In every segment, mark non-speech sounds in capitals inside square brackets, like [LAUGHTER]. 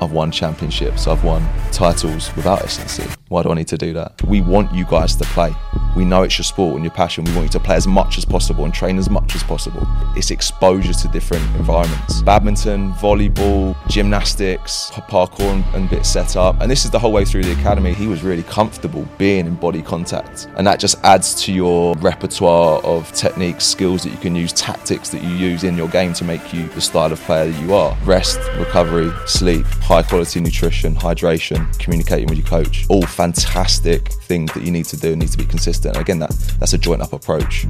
I've won championships, I've won titles without S&C. Why do I need to do that? We want you guys to play. We know it's your sport and your passion. We want you to play as much as possible and train as much as possible. It's exposure to different environments. Badminton, volleyball, gymnastics, parkour and, bits set up. And this is the whole way through the academy. He was really comfortable being in body contact. And that just adds to your repertoire of techniques, skills that you can use, tactics that you use in your game to make you the style of player that you are. Rest, recovery, sleep, high quality nutrition, hydration, communicating with your coach. All fantastic things that you need to do and need to be consistent. Again, that, that's a joint up approach.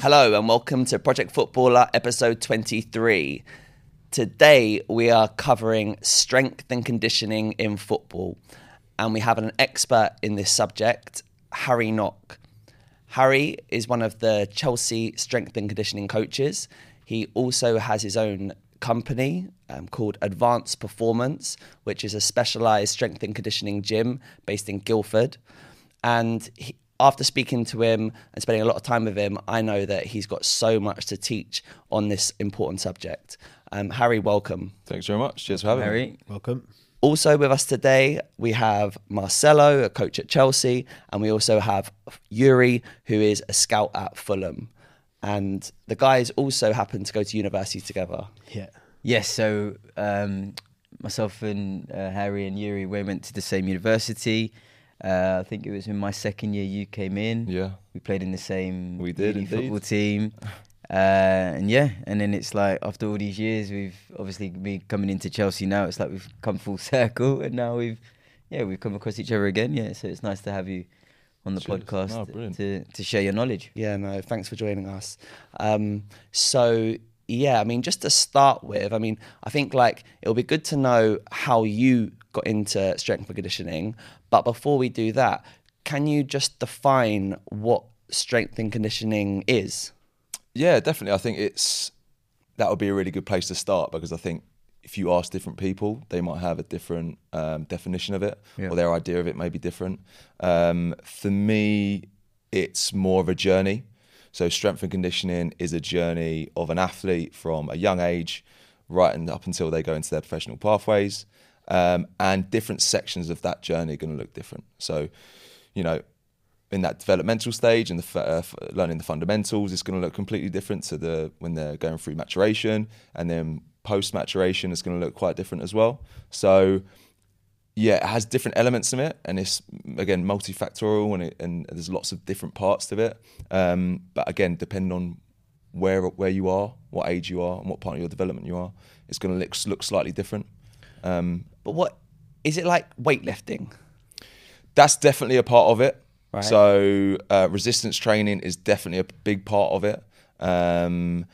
Hello and welcome to Project Footballer episode 23. Today we are covering strength and conditioning in football, and we have an expert in this subject, Harry Knock. Harry is one of the Chelsea strength and conditioning coaches. He also has his own company um, called Advanced Performance, which is a specialized strength and conditioning gym based in Guildford. And he, after speaking to him and spending a lot of time with him, I know that he's got so much to teach on this important subject. Um, Harry, welcome. Thanks very much. Cheers for having Harry, me. welcome. Also with us today, we have Marcelo, a coach at Chelsea, and we also have Yuri, who is a scout at Fulham. And the guys also happen to go to university together. Yeah. Yes, so um, myself and uh, Harry and Yuri, we went to the same university. Uh, I think it was in my second year you came in. Yeah. We played in the same We did football team. [LAUGHS] Uh, and yeah, and then it's like after all these years, we've obviously been coming into Chelsea now. It's like we've come full [LAUGHS] circle, and now we've yeah we've come across each other again. Yeah, so it's nice to have you on the Cheers. podcast No, to to share your knowledge. Yeah, no, thanks for joining us. Um, so, yeah, I mean, just to start with, I mean, I think like it'll be good to know how you got into strength and conditioning. But before we do that, can you just define what strength and conditioning is? Yeah, definitely. I think it's that would be a really good place to start because I think if you ask different people, they might have a different um, definition of it, Yeah. or their idea of it may be different. Um, for me, it's more of a journey. So, strength and conditioning is a journey of an athlete from a young age, right and up until they go into their professional pathways. Um, and different sections of that journey are going to look different. So, you know, in that developmental stage and the f- uh, f- learning the fundamentals, it's going to look completely different to the when they're going through maturation, and then post maturation is going to look quite different as well. So, yeah, it has different elements in it, and it's again multifactorial, and it, and there's lots of different parts to it. Um, but again, depending on where where you are, what age you are, and what part of your development you are, it's going to look look slightly different. Um, But what is it like weightlifting? that's definitely a part of it. Right. So uh, resistance training is definitely a big part of it, um,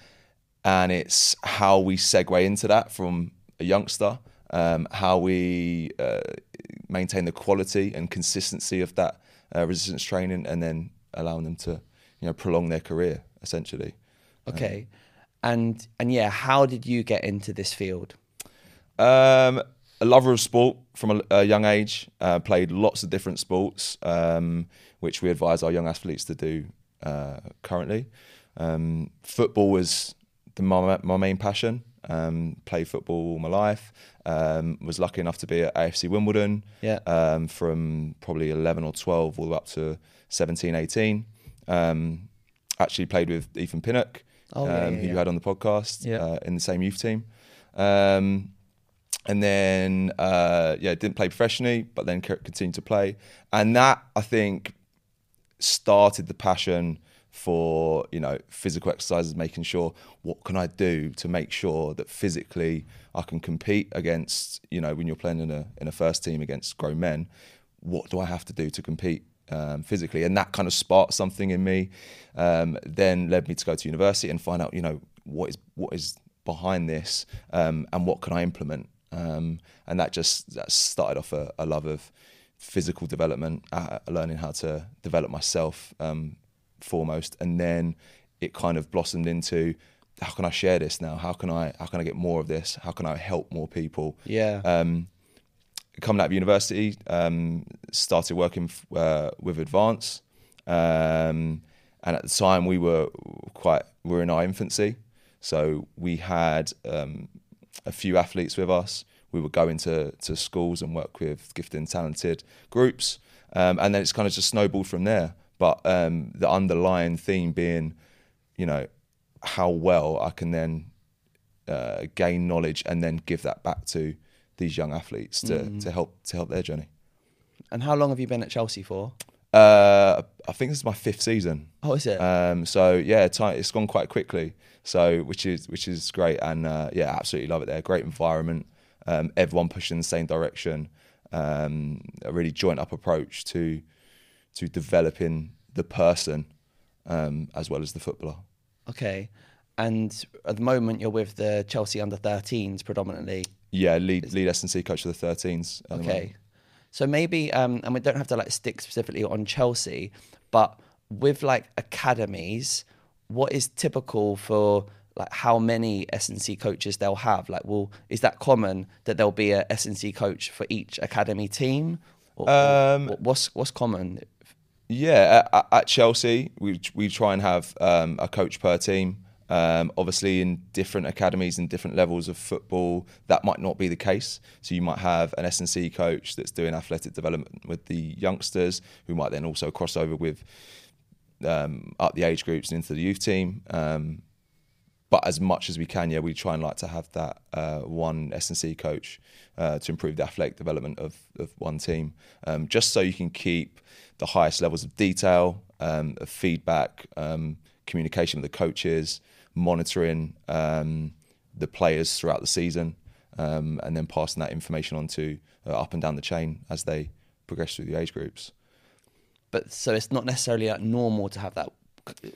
and it's how we segue into that from a youngster, um, how we uh, maintain the quality and consistency of that uh, resistance training, and then allowing them to, you know, prolong their career essentially. Okay. And and yeah, how did you get into this field? Um, a lover of sport from a, a young age. Uh, played lots of different sports, um, which we advise our young athletes to do uh, currently. Um, football was the, my, my main passion. Um, played football all my life. Um, was lucky enough to be at AFC Wimbledon Yeah. um, from probably 11 or 12 all the way up to 17, 18. Um, actually played with Ethan Pinnock, Oh, yeah, um, yeah, who you had on the podcast uh, in the same youth team. Um, and then, uh, yeah, didn't play professionally, but then continued to play. And that, I think, started the passion for you know physical exercises making sure what can i do to make sure that physically i can compete against you know when you're playing in a in a first team against grown men what do i have to do to compete um, physically and that kind of sparked something in me um, then led me to go to university and find out you know what is what is behind this um, and what can i implement um, and that just that started off a, a love of physical development, uh, learning how to develop myself um, foremost, and then it kind of blossomed into how can I share this now? How can I how can I get more of this? How can I help more people? Yeah. Um, coming out of university, um, started working f- uh, with Advance, um, and at the time we were quite we were in our infancy, so we had um, a few athletes with us. We would go into to schools and work with gifted and talented groups, um, and then it's kind of just snowballed from there. But um, the underlying theme being, you know, how well I can then uh, gain knowledge and then give that back to these young athletes to, to help to help their journey. and how long have you been at Chelsea for? Uh, I think this is my fifth season. Oh, is it? Um, so yeah, it's gone quite quickly. So which is which is great, and uh, yeah, absolutely love it there. Great environment, um, everyone pushing the same direction. Um, a really joint up approach to to developing the person um, as well as the footballer. okay. And at the moment, you're with the Chelsea under 13s predominantly. Yeah, lead lead S and C coach of the 13s. at the. Okay. So maybe, um, and we don't have to like stick specifically on Chelsea, but with like academies, what is typical for like how many S and C coaches they'll have? Like, well, is that common that there'll be a S and C coach for each academy team? Or, or Um, what- what's what's common? Yeah, at, at Chelsea, we we try and have um, a coach per team. Um, obviously, in different academies and different levels of football, that might not be the case. So you might have an S and C coach that's doing athletic development with the youngsters, who might then also cross over with um, up the age groups and into the youth team. Um, but as much as we can, yeah, we try and like to have that uh, one S and C coach uh, to improve the athletic development of, of one team, um, just so you can keep the highest levels of detail, um, of feedback, um, communication with the coaches, monitoring um, the players throughout the season, um, and then passing that information on to uh, up and down the chain as they progress through the age groups. But so it's not necessarily like normal to have that.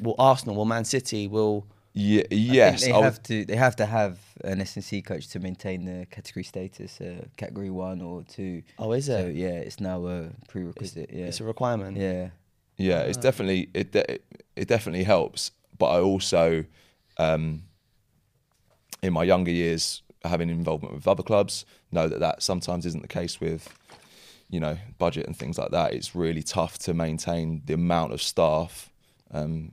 Will Arsenal, will Man City, will Yeah, yes, they I would- have to. They have to have an S and C coach to maintain the category status, uh, category one or two. oh, is it? So it? yeah, it's now a prerequisite. yeah, It's a requirement. yeah. Yeah, it's definitely it. de- It definitely helps, but I also, um, in my younger years, having involvement with other clubs, know that that sometimes isn't the case with, you know, budget and things like that. It's really tough to maintain the amount of staff um,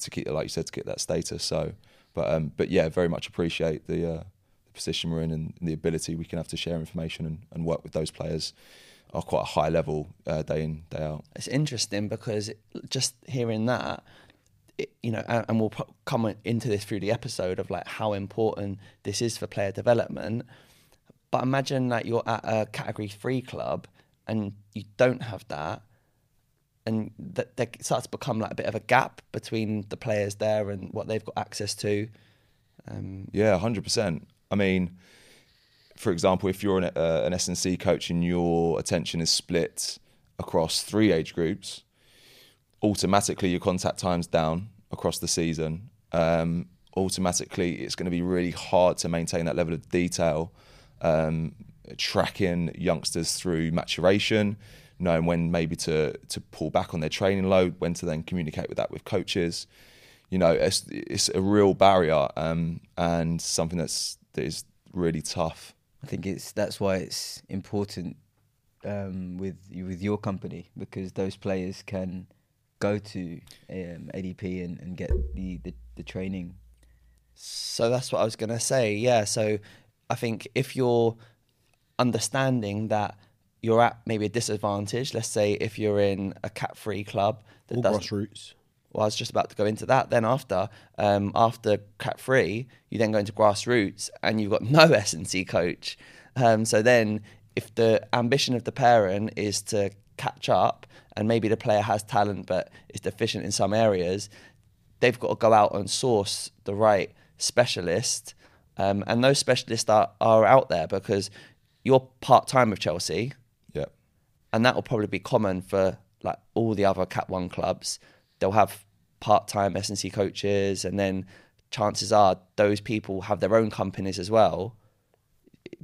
to keep, like you said, to get that status. So, but um, but yeah, very much appreciate the uh, the position we're in and the ability we can have to share information and, and work with those players are quite a high level uh, day in day out. It's interesting because just hearing that, you know, and, we'll come into this through the episode of like how important this is for player development. But imagine that you're at a category three club and you don't have that, and that there starts to become like a bit of a gap between the players there and what they've got access to. Um, Yeah, hundred percent. I mean, for example, if you're an, uh, an S and C coach and your attention is split across three age groups, automatically your contact time's down across the season. Um, automatically, it's going to be really hard to maintain that level of detail, um, tracking youngsters through maturation, knowing when maybe to to pull back on their training load, when to then communicate with that with coaches you know, it's it's a real barrier um, and something that's that is really tough. I think it's that's why it's important um, with with your company because those players can go to um, ADP and, and get the, the, the training. So that's what I was going to say. Yeah. So I think if you're understanding that you're at maybe a disadvantage, let's say if you're in a cat free club that All doesn't. grassroots. Well, I was just about to go into that. Then after, um, after cat free, you then go into grassroots, and you've got [LAUGHS] no S and C coach. Um, so then, if the ambition of the parent is to catch up, and maybe the player has talent but is deficient in some areas, they've got to go out and source the right specialist. Um, and those specialists are, are out there because you're part time with Chelsea Yeah, and that will probably be common for like all the other Cat One clubs. They'll have part-time S and C coaches, and then chances are those people have their own companies as well.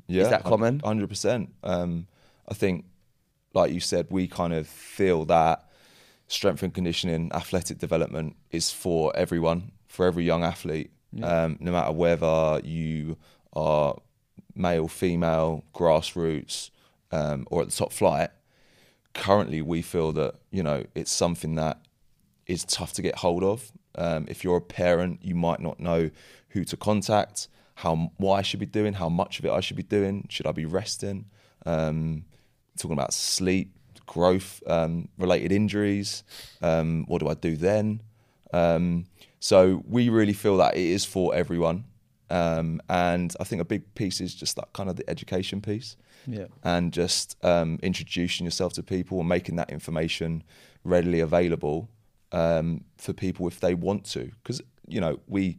yeah. that common? Hundred percent. Um, I think, like you said, we kind of feel that strength and conditioning, athletic development is for everyone, for every young athlete. Um, no matter whether you are male, female, grassroots, um, or at the top flight, currently we feel that you know it's something that is tough to get hold of. Um, if you're a parent, you might not know who to contact, how what I should be doing, how much of it I should be doing. Should I be resting? Um, talking about sleep, growth um, related injuries. Um, what do I do then? Um, so we really feel that it is for everyone. Um, and I think a big piece is just that kind of the education piece Yeah. and just um, introducing yourself to people and making that information readily available um, for people if they want to. Because, you know, we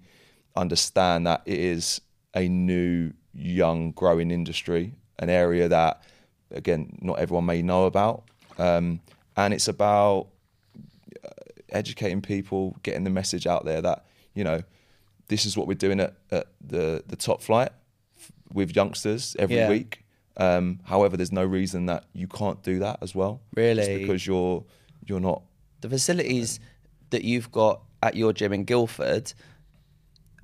understand that it is a new, young, growing industry, an area that, again, not everyone may know about. Um, and it's about educating people, getting the message out there that, you know, this is what we're doing at, at the, the top flight with youngsters every Yeah. week. Um, however, there's no reason that you can't do that as well. Just Really? because you're you're not. the facilities that you've got at your gym in Guildford,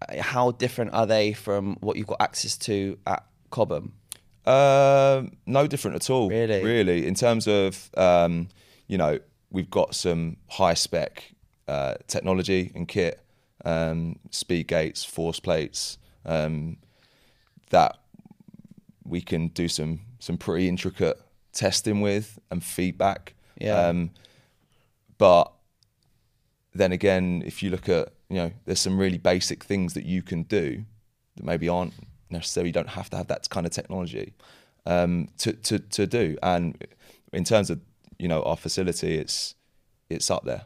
uh, how different are they from what you've got access to at Cobham? Um, no different at all. Really? Really, in terms of um, you know, we've got some high spec uh, technology and kit, um, speed gates, force plates, um, that we can do some some pretty intricate testing with and feedback. Yeah. Um, but then again, if you look at you know, there's some really basic things that you can do that maybe aren't necessarily. You don't have to have that kind of technology um, to to to do. And in terms of you know our facility, it's it's up there.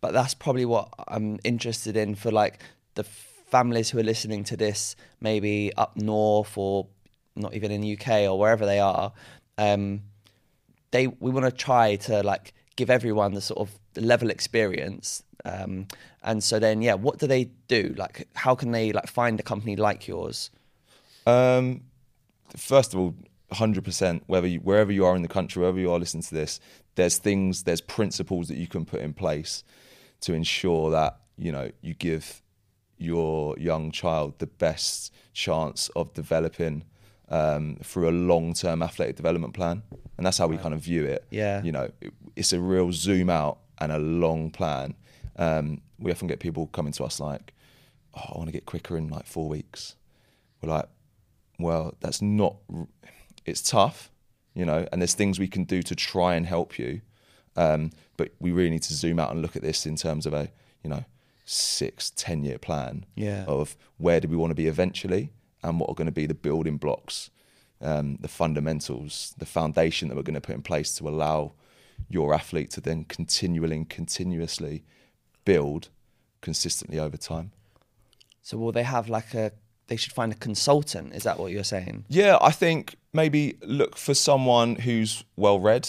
But that's probably what I'm interested in for like the families who are listening to this, maybe up north or not even in the UK or wherever they are. Um, they we want to try to like give everyone the sort of level experience. Um, and so then, yeah, what do they do? Like, how can they like find a company like yours? Um, first of all, hundred percent. Whether you, wherever you are in the country, wherever you are listening to this, there's things, there's principles that you can put in place to ensure that you know you give your young child the best chance of developing um, through a long-term athletic development plan, and that's how we kind of view it. Yeah. you know, it, it's a real zoom out and a long plan. Um, we often get people coming to us like, "Oh, I want to get quicker in like four weeks." We're like, well, that's not. r- It's tough, you know, and there's things we can do to try and help you, um, but we really need to zoom out and look at this in terms of a, you know, six, ten year plan Yeah. of where do we want to be eventually, and what are going to be the building blocks, um, the fundamentals, the foundation that we're going to put in place to allow your athlete to then continually and continuously build consistently over time. So will they have like a? They should find a consultant. Is that what you're saying? Yeah, I think maybe look for someone who's well read,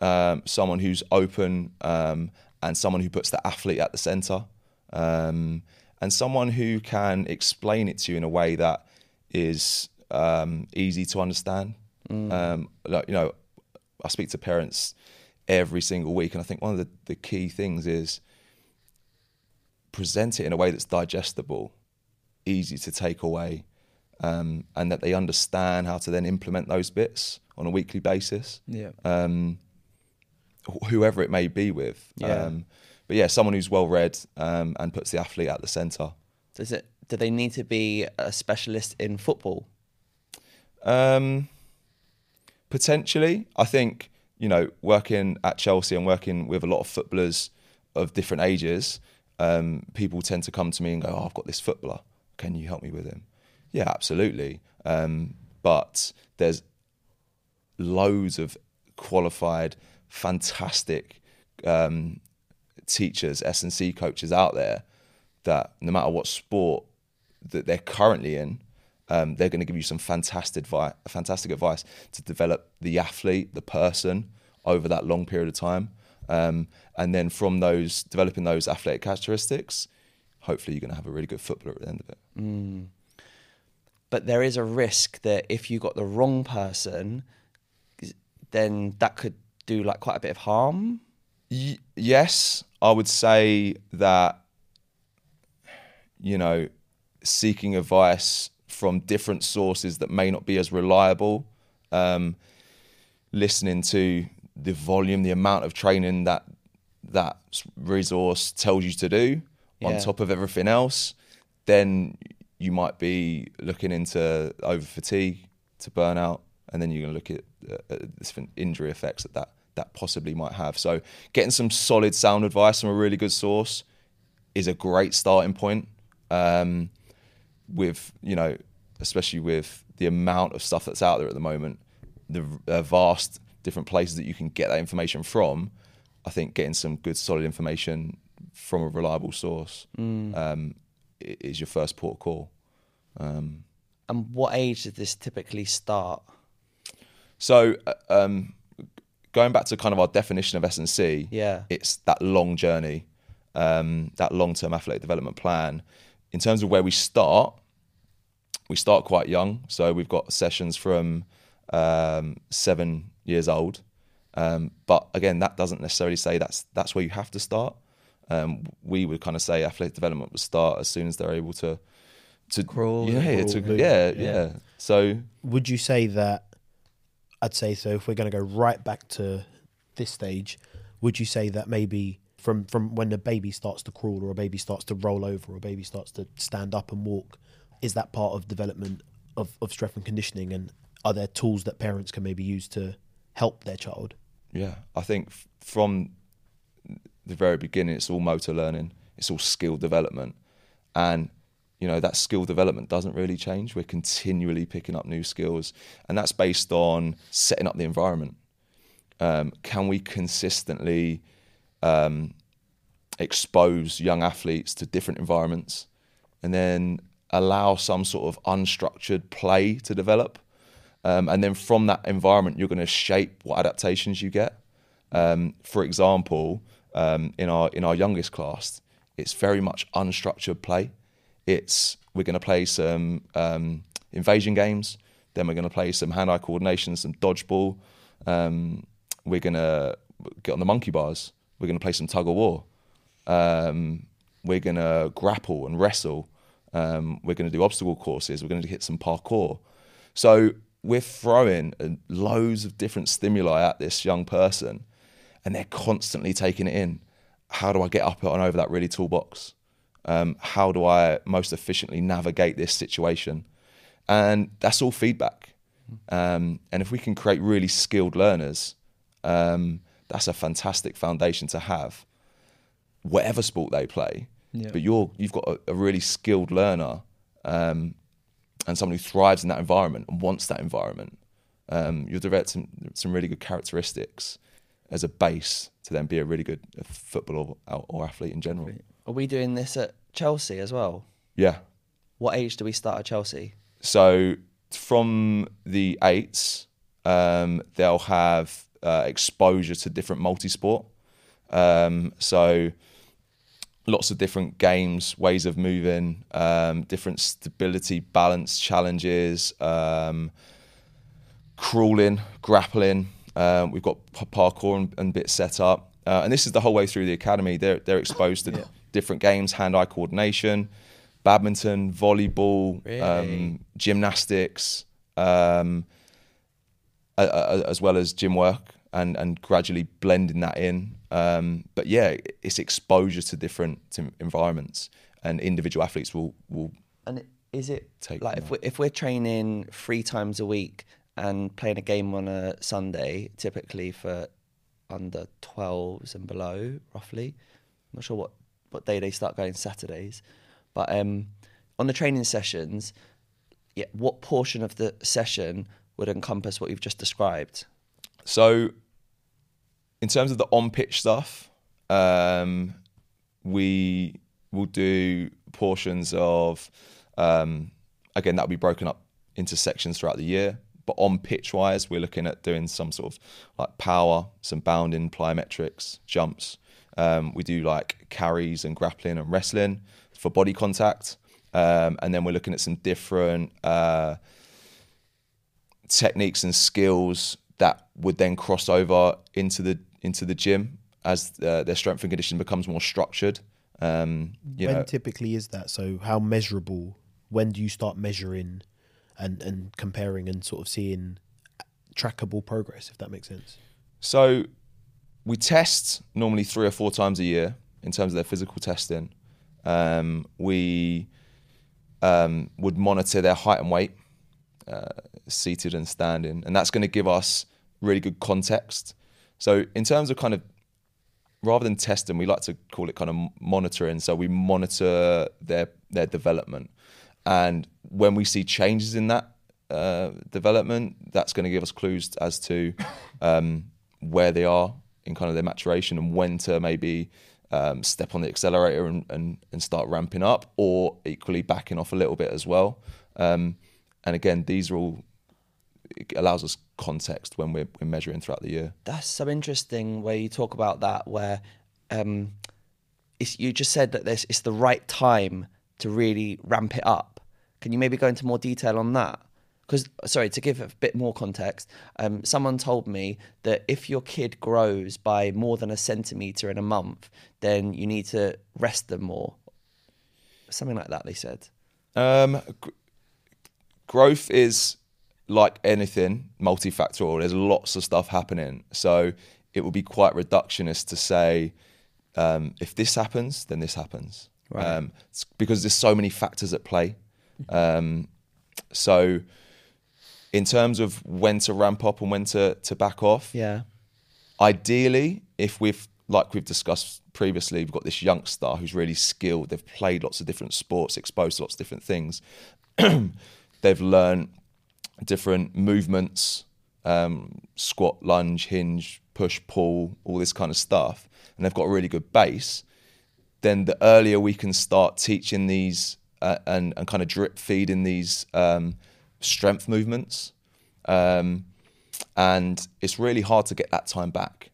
um, someone who's open, um, and someone who puts the athlete at the center, um, and someone who can explain it to you in a way that is um, easy to understand. Um, like, you know, I speak to parents every single week, and I think one of the, the key things is present it in a way that's digestible, easy to take away, um, and that they understand how to then implement those bits on a weekly basis, Yeah. um, wh- whoever it may be with. Yeah. Um, but yeah, someone who's well read um, and puts the athlete at the centre. Does it? Do they need to be a specialist in football? Um, potentially, I think you know, working at Chelsea and working with a lot of footballers of different ages, um, people tend to come to me and go, "Oh, I've got this footballer. Can you help me with him?" Yeah, absolutely. Um, but there's loads of qualified, fantastic um, teachers, S and C coaches out there that no matter what sport that they're currently in, um, they're going to give you some fantastic advice, fantastic advice to develop the athlete, the person over that long period of time. Um, and then from those developing those athletic characteristics, hopefully you're going to have a really good footballer at the end of it. But there is a risk that if you got the wrong person, then that could do like quite a bit of harm. Y- yes, I would say that, you know, seeking advice from different sources that may not be as reliable. Um, listening to the volume, the amount of training that that resource tells you to do Yeah. on top of everything else, then you might be looking into over fatigue to burnout, and then you're going to look at, uh, at different injury effects that, that that possibly might have. So, getting some solid sound advice from a really good source is a great starting point. Um, with you know, especially with the amount of stuff that's out there at the moment, the uh, vast different places that you can get that information from. I think getting some good solid information from a reliable source um, is your first port of call. Um, And what age did this typically start? So, uh, um, going back to kind of our definition of S and C, Yeah. it's that long journey, um, that long-term athletic development plan. In terms of where we start, we start quite young. So we've got sessions from um, seven years old. Um, but again, that doesn't necessarily say that's that's where you have to start. Um, we would kind of say athletic development would start as soon as they're able to to Crawl, Yeah, crawl, to, yeah, yeah. yeah. So Would you say that? I'd say so. If we're going to go right back to this stage, would you say that maybe from from when a baby starts to crawl or a baby starts to roll over or a baby starts to stand up and walk, is that part of development of, of strength and conditioning? And are there tools that parents can maybe use to help their child? Yeah, I think f- from the very beginning, it's all motor learning, it's all skill development, and you know that skill development doesn't really change. We're continually picking up new skills, and that's based on setting up the environment. Um, can we consistently um, expose young athletes to different environments, and then allow some sort of unstructured play to develop? Um, and then from that environment, you're going to shape what adaptations you get. Um, for example, um, in our in our youngest class, it's very much unstructured play. It's we're going to play some um, invasion games, then we're going to play some hand-eye coordination, some dodgeball. Um, we're going to get on the monkey bars. We're going to play some tug of war. Um, we're going to grapple and wrestle. Um, we're going to do obstacle courses. We're going to hit some parkour. So we're throwing uh, loads of different stimuli at this young person, and they're constantly taking it in. How do I get up and over that really tall box? Um, how do I most efficiently navigate this situation? And that's all feedback. Um, and if we can create really skilled learners, um, that's a fantastic foundation to have, whatever sport they play. Yeah. But you're you've got a, a really skilled learner um, and someone who thrives in that environment and wants that environment. Um, you'll develop some some really good characteristics as a base to then be a really good footballer or, or athlete in general. Are we doing this at Chelsea as well? Yeah. What age do we start at Chelsea? So from the eights, um, they'll have uh, exposure to different multi-sport. Um, so lots of different games, ways of moving, um, different stability, balance challenges, um, crawling, grappling. Um, we've got parkour and, and bits set up, uh, and this is the whole way through the academy. They're they're exposed to different games, hand-eye coordination, badminton, volleyball, Really? um, gymnastics, um, as well as gym work, and and gradually blending that in. Um, but yeah, it's exposure to different to environments, and individual athletes will will And is it Take like if we're, if we're training three times a week and playing a game on a Sunday, typically for under 12s and below, roughly. I'm not sure what, what day they start going Saturdays, but um, on the training sessions, yeah, what portion of the session would encompass what you've just described? So, in terms of the on pitch stuff, um, we will do portions of, um, again, that'll be broken up into sections throughout the year. But on pitch wise, we're looking at doing some sort of like power, some bounding, plyometrics, jumps. Um, we do like carries and grappling and wrestling for body contact. Um, and then we're looking at some different uh, techniques and skills that would then cross over into the into the gym as uh, their strength and condition becomes more structured. Um, you when know, typically is that? So how measurable when do you start measuring and and comparing and sort of seeing trackable progress if that makes sense So we test normally three or four times a year in terms of their physical testing. Um, we um, would monitor their height and weight, uh, seated and standing, and that's going to give us really good context. So in terms of kind of rather than testing, we like to call it kind of monitoring. So we monitor their their development, and when we see changes in that uh, development, that's going to give us clues as to um, where they are in kind of their maturation and when to maybe um, step on the accelerator and, and, and start ramping up, or equally backing off a little bit as well. Um, and again, these are all allows us context when we're, we're measuring throughout the year. That's so interesting where you talk about that, where um, you just said that this it's the right time to really ramp it up. Can you maybe go into more detail on that? Because, sorry, to give a bit more context, um, someone told me that if your kid grows by more than a centimetre in a month, then you need to rest them more. Something like that, they said. Um, gr- growth is like anything multifactorial. There's lots of stuff happening, so it would be quite reductionist to say um, if this happens, then this happens, Right. um, because there's so many factors at play. Um, so, in terms of when to ramp up and when to to back off, Yeah. ideally, if we've like we've discussed previously, we've got this youngster who's really skilled. They've played lots of different sports, exposed to lots of different things. [CLEARS THROAT] They've learned different movements, um, squat, lunge, hinge, push, pull, all this kind of stuff, and they've got a really good base. Then the earlier we can start teaching these uh, and and kind of drip feeding these um, strength movements, um, and it's really hard to get that time back.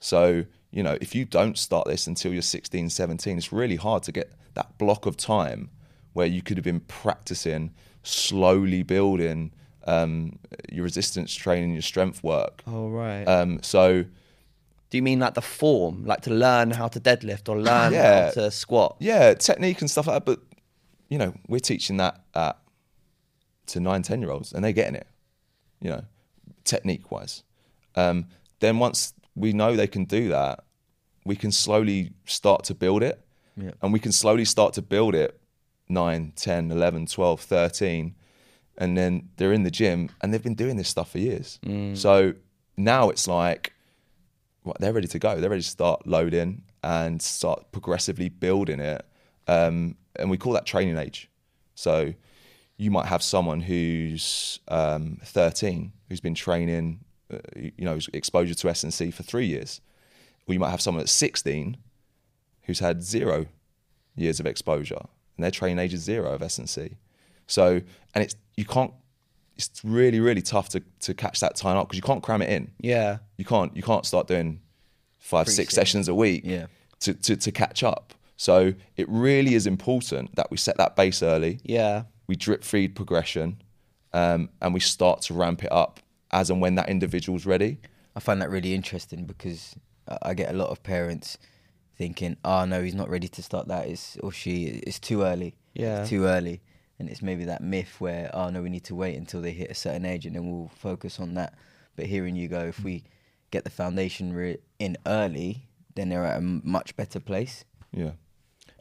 So, you know, if you don't start this until you're 16, 17, it's really hard to get that block of time where you could have been practicing, slowly building um, your resistance training, your strength work. Oh, right. Um, so, Do you mean like the form, like to learn how to deadlift or learn Yeah. how to squat? yeah, technique and stuff like that. But, you know, we're teaching that at, to nine, ten year olds, and they're getting it, you know, technique wise. Um, then once we know they can do that, we can slowly start to build it. Yeah. And we can slowly start to build it 9, 10, 11, 12, 13. And then they're in the gym and they've been doing this stuff for years. So now it's like, right, they're ready to go. They're ready to start loading and start progressively building it. Um, and we call that training age. So you might have someone who's um, 13 who's been training, uh, you know, exposure to S&C for three years. Or you might have someone at 16 who's had zero years of exposure and their training age is zero of S&C. So, and it's, you can't, it's really, really tough to, to catch that time up because you can't cram it in Yeah. you can't you can't start doing five six sessions a week Yeah. to, to to catch up so it really is important that we set that base early Yeah. we drip feed progression um, and we start to ramp it up as and when that individual's ready I find that really interesting because I I get a lot of parents thinking, "Oh no, he's not ready to start that. It's or she. It's too early. Yeah. it's too early." And it's maybe that myth where, "Oh no, we need to wait until they hit a certain age and then we'll focus on that." But hearing you go, if we get the foundation re- in early, then they're at a m- much better place. yeah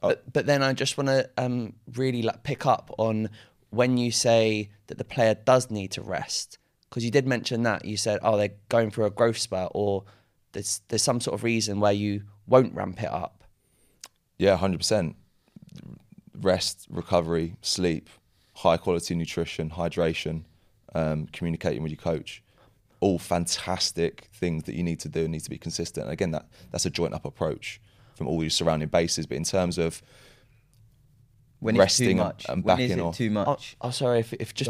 But, but then I just want to um, really like pick up on when you say that the player does need to rest, because you did mention that you said, oh, they're going through a growth spurt, or there's there's some sort of reason where you won't ramp it up. yeah 100% rest recovery sleep high quality nutrition hydration um, communicating with your coach all fantastic things that you need to do and need to be consistent and again that that's a joint up approach from all your surrounding bases but in terms of When Resting too much, and when is backing it off. too Oh, much? oh, sorry, if, if just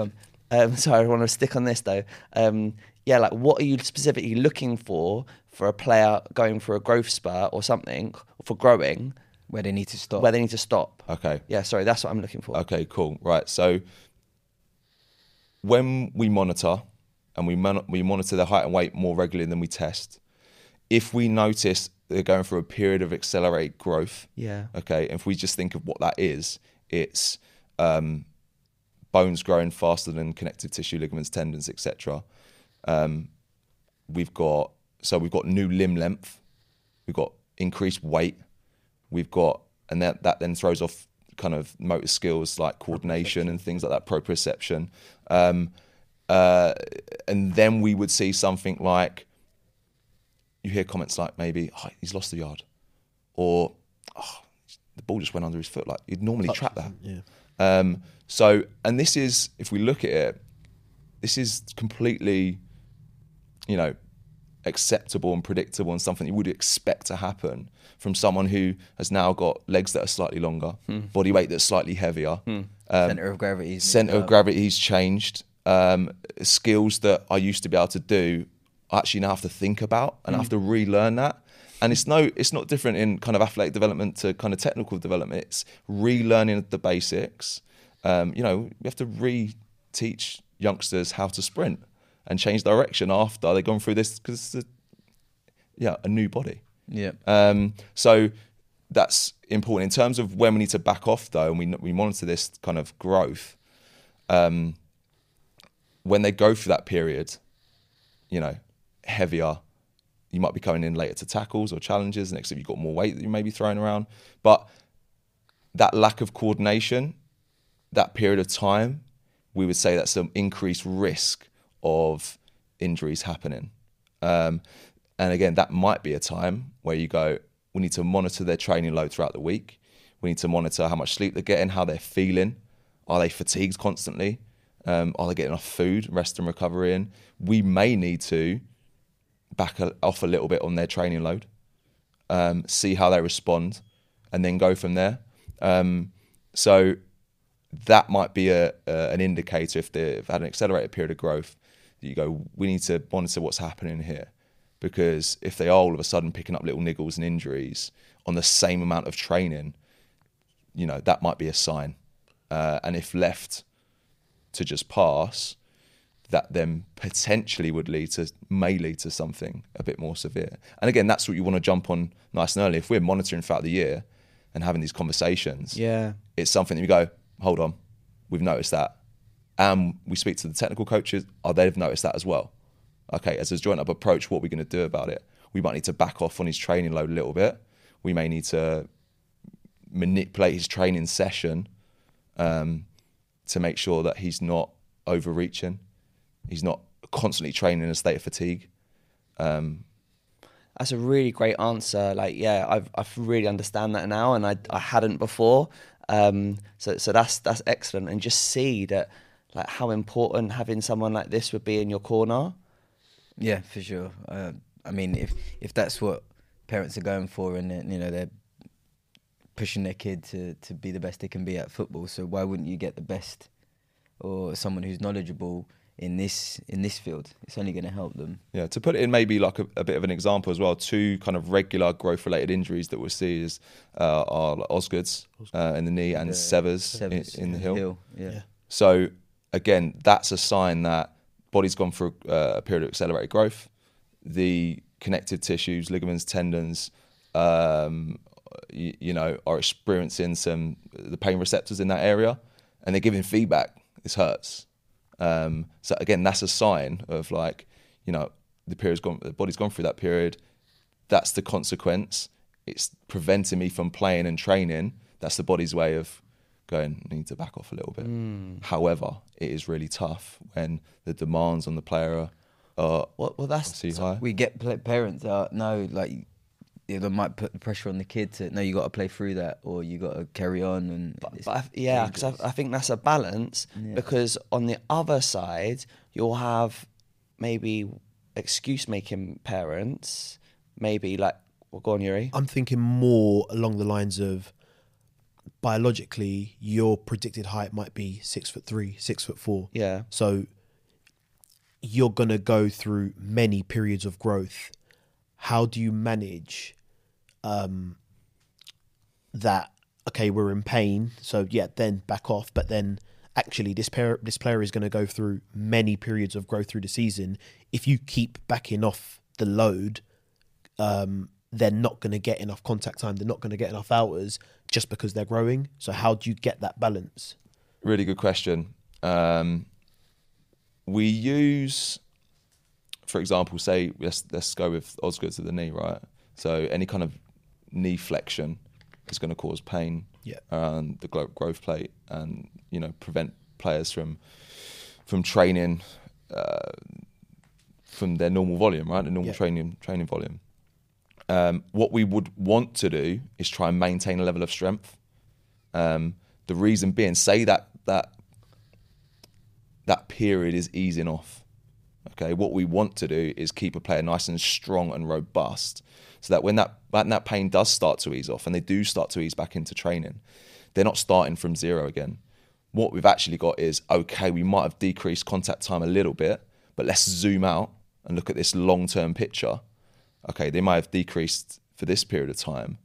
um, [LAUGHS] sorry, I want to stick on this though. Um, yeah, like what are you specifically looking for for a player going for a growth spurt or something for growing where they need to stop. where they need to stop? okay Yeah, sorry, that's what I'm looking for. Okay, cool. Right. So when we monitor and we mon- we monitor their height and weight more regularly than we test, if we notice they're going through a period of accelerated growth, Yeah. okay, if we just think of what that is, it's um, bones growing faster than connective tissue, ligaments, tendons, etc. Um, we've got so we've got new limb length, we've got increased weight, we've got and that that then throws off kind of motor skills like coordination and things like that, proprioception. Um, uh, and then we would see something like you hear comments like maybe oh, he's lost the yard, or oh, the ball just went under his foot. Like you'd normally trap that. Yeah. Um, so, and this is, if we look at it, this is completely, you know, acceptable and predictable and something you would expect to happen from someone who has now got legs that are slightly longer, body weight that's slightly heavier, um, Center of gravity. center of gravity's changed. Um, skills that I used to be able to do, I actually now have to think about and I have to relearn that. And it's no, it's not different in kind of athletic development to kind of technical development. It's relearning the basics. Um, you know, we have to re-teach youngsters how to sprint and change direction after they've gone through this because it's a, yeah a new body. Yeah. Um, so that's important in terms of when we need to back off, though, and we we monitor this kind of growth. Um, when they go through that period, you know, heavier, you might be coming in later to tackles or challenges. Next, if you've got more weight that you may be throwing around, but that lack of coordination, that period of time, we would say that's an increased risk of injuries happening. Um, and again, that might be a time where you go, we need to monitor their training load throughout the week. We need to monitor how much sleep they're getting, how they're feeling. Are they fatigued constantly? Um, are they getting enough food, rest and recovery in? We may need to back a, off a little bit on their training load, um, see how they respond, and then go from there. Um, so that might be a, a an indicator if they've had an accelerated period of growth. You go, we need to monitor what's happening here, because if they are all of a sudden picking up little niggles and injuries on the same amount of training, you know that might be a sign. Uh, and if left to just pass, that then potentially would lead to may lead to something a bit more severe. And again, that's what you want to jump on nice and early. If we're monitoring throughout the year and having these conversations, Yeah. it's something that we go, hold on, we've noticed that. And we speak to the technical coaches, oh, they've noticed that as well. Okay, as a joint up approach, what are we going to do about it? We might need to back off on his training load a little bit. We may need to manipulate his training session um, to make sure that he's not overreaching. He's not constantly training in a state of fatigue. Um, That's a really great answer. Like, yeah, I've I've really understand that now, and I I hadn't before. Um, so so that's that's excellent, and just see that like how important having someone like this would be in your corner. Yeah, for sure. Uh, I mean, if if that's what parents are going for, and you know they're pushing their kid to to be the best they can be at football, so why wouldn't you get the best or someone who's knowledgeable in this in this field? It's only going to help them. Yeah, to put it in maybe like a, a bit of an example as well, two kind of regular growth related injuries that we'll see is uh, are like Osgood's uh, in the knee and The Severs, Severs in, in the heel. Yeah. Yeah. So again, that's a sign that body's gone through uh, a period of accelerated growth. The connective tissues, ligaments, tendons, um, you, you know, are experiencing some the pain receptors in that area, and they're giving feedback. This hurts. Um, so again, that's a sign of like, you know, the period's gone, the body's gone through that period. That's the consequence. It's preventing me from playing and training. That's the body's way of going. I need to back off a little bit. Hmm. However, it is really tough when the demands on the player are, are Well, well that's obviously high. We get pla parents out no like they might put the pressure on the kid to no, you got to play through that, or you got to carry on. And But, but I, yeah, because. I, I think that's a balance. Yeah. Because on the other side, you'll have maybe excuse making parents, maybe like, well, go on, Yuri. I'm thinking more along the lines of biologically, your predicted height might be six foot three, six foot four. Yeah. So you're going to go through many periods of growth. How do you manage um, that? Okay, we're in pain, so yeah, then back off. But then, actually, this player, this player is going to go through many periods of growth through the season. If you keep backing off the load, um, they're not going to get enough contact time. They're not going to get enough hours just because they're growing. So how do you get that balance? Really good question. Um, we use, for example, say let's let's go with Osgood to the knee, right? So any kind of knee flexion is going to cause pain Yeah. around the growth plate, and you know prevent players from from training uh, from their normal volume, right? The normal Yeah. training training volume. Um, what we would want to do is try and maintain a level of strength. Um, the reason being, say that that that period is easing off. Okay, what we want to do is keep a player nice and strong and robust, so that when that when that pain does start to ease off and they do start to ease back into training, they're not starting from zero again. What we've actually got is okay, we might have decreased contact time a little bit, but let's zoom out and look at this long term picture. Okay, they might have decreased for this period of time,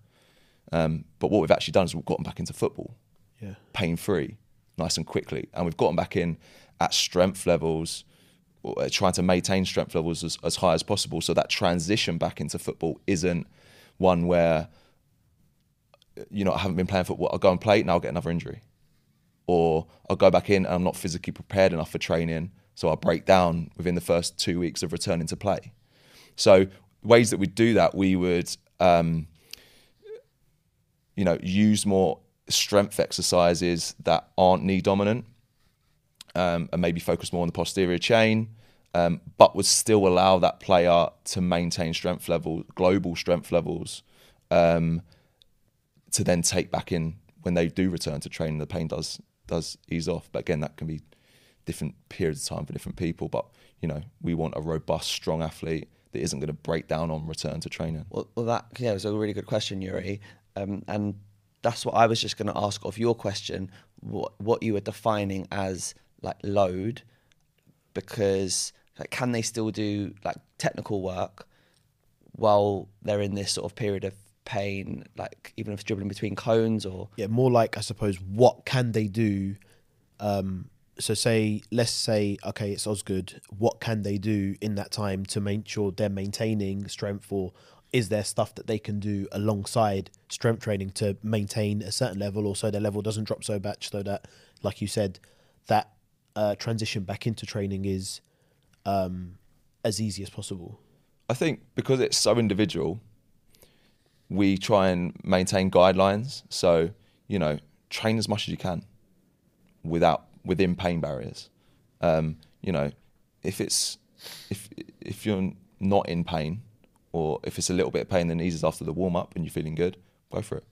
um, but what we've actually done is we've gotten back into football Yeah. pain free, nice and quickly. And we've gotten back in at strength levels, uh, trying to maintain strength levels as, as high as possible. So that transition back into football isn't one where, you know, I haven't been playing football. I'll go and play, now I'll get another injury. Or I'll go back in and I'm not physically prepared enough for training. So I'll break down within the first two weeks of returning to play. So ways that we'd do that, we would um, you know, use more strength exercises that aren't knee dominant, um, and maybe focus more on the posterior chain, um, but would still allow that player to maintain strength level, global strength levels, um, to then take back in when they do return to training. The pain does does ease off, but again, that can be different periods of time for different people. But you know, we want a robust, strong athlete that isn't going to break down on return to training. Well, well, that yeah, was a really good question, Yuri, um, and that's what I was just going to ask of your question. What what you were defining as like load, because like, can they still do like technical work while they're in this sort of period of pain, like even if it's dribbling between cones or yeah, more like I suppose what can they do? Um, so say let's say okay, it's Osgood. What can they do in that time to make sure they're maintaining strength, or is there stuff that they can do alongside strength training to maintain a certain level, or so their level doesn't drop so much, so that, like you said, that uh, transition back into training is um, as easy as possible. I think because it's so individual, we try and maintain guidelines. So, you know, train as much as you can without within pain barriers. Um, you know, if it's if if you're not in pain or if it's a little bit of pain that eases after the warm up and you're feeling good, go for it.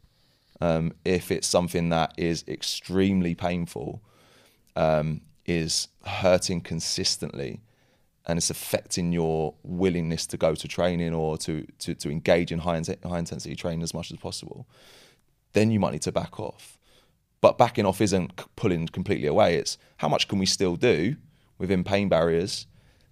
Um, if it's something that is extremely painful, um, is hurting consistently, and it's affecting your willingness to go to training or to to, to engage in high, in- high intensity training as much as possible, then you might need to back off. But backing off isn't pulling completely away. It's how much can we still do within pain barriers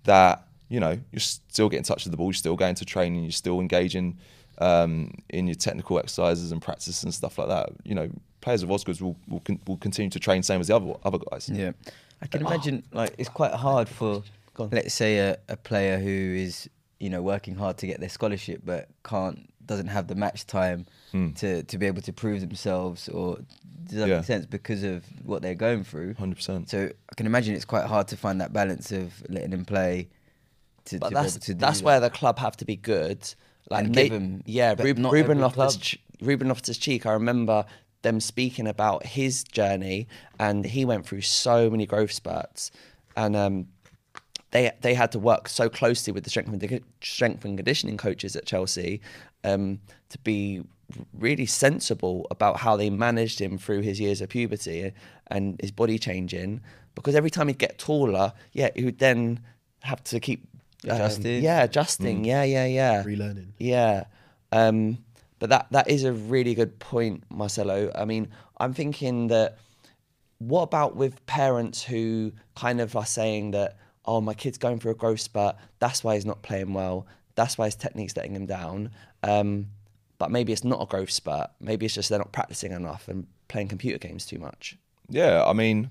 that you know you're still getting in touch with the ball, you're still going to training, you're still engaging um, in your technical exercises and practice and stuff like that. You know, players of Osgood's will will, con- will continue to train same as the other other guys. Yeah, I can imagine like it's quite hard for let's say a, a player who is you know working hard to get their scholarship but can't doesn't have the match time to to be able to prove themselves or does that Yeah. make sense because of what they're going through. Hundred percent. So I can imagine it's quite hard to find that balance of letting them play. To, But to that's to that's that. where the club have to be good. Like And they- give 'em- yeah, Rub- not Ruben every Loftus club. Ruben Loftus Cheek. I remember them speaking about his journey, and he went through so many growth spurts, and um, they they had to work so closely with the strength and, strength and conditioning coaches at Chelsea um, to be really sensible about how they managed him through his years of puberty and his body changing. Because every time he'd get taller, yeah, he would then have to keep um, Adjusting. yeah, adjusting. Yeah, yeah, yeah. Relearning. Yeah. Um, but that that is a really good point, Marcelo. I mean, I'm thinking that what about with parents who kind of are saying that, oh, my kid's going through a growth spurt, that's why he's not playing well, that's why his technique's letting him down. Um, but maybe it's not a growth spurt. Maybe it's just they're not practicing enough and playing computer games too much. Yeah, I mean,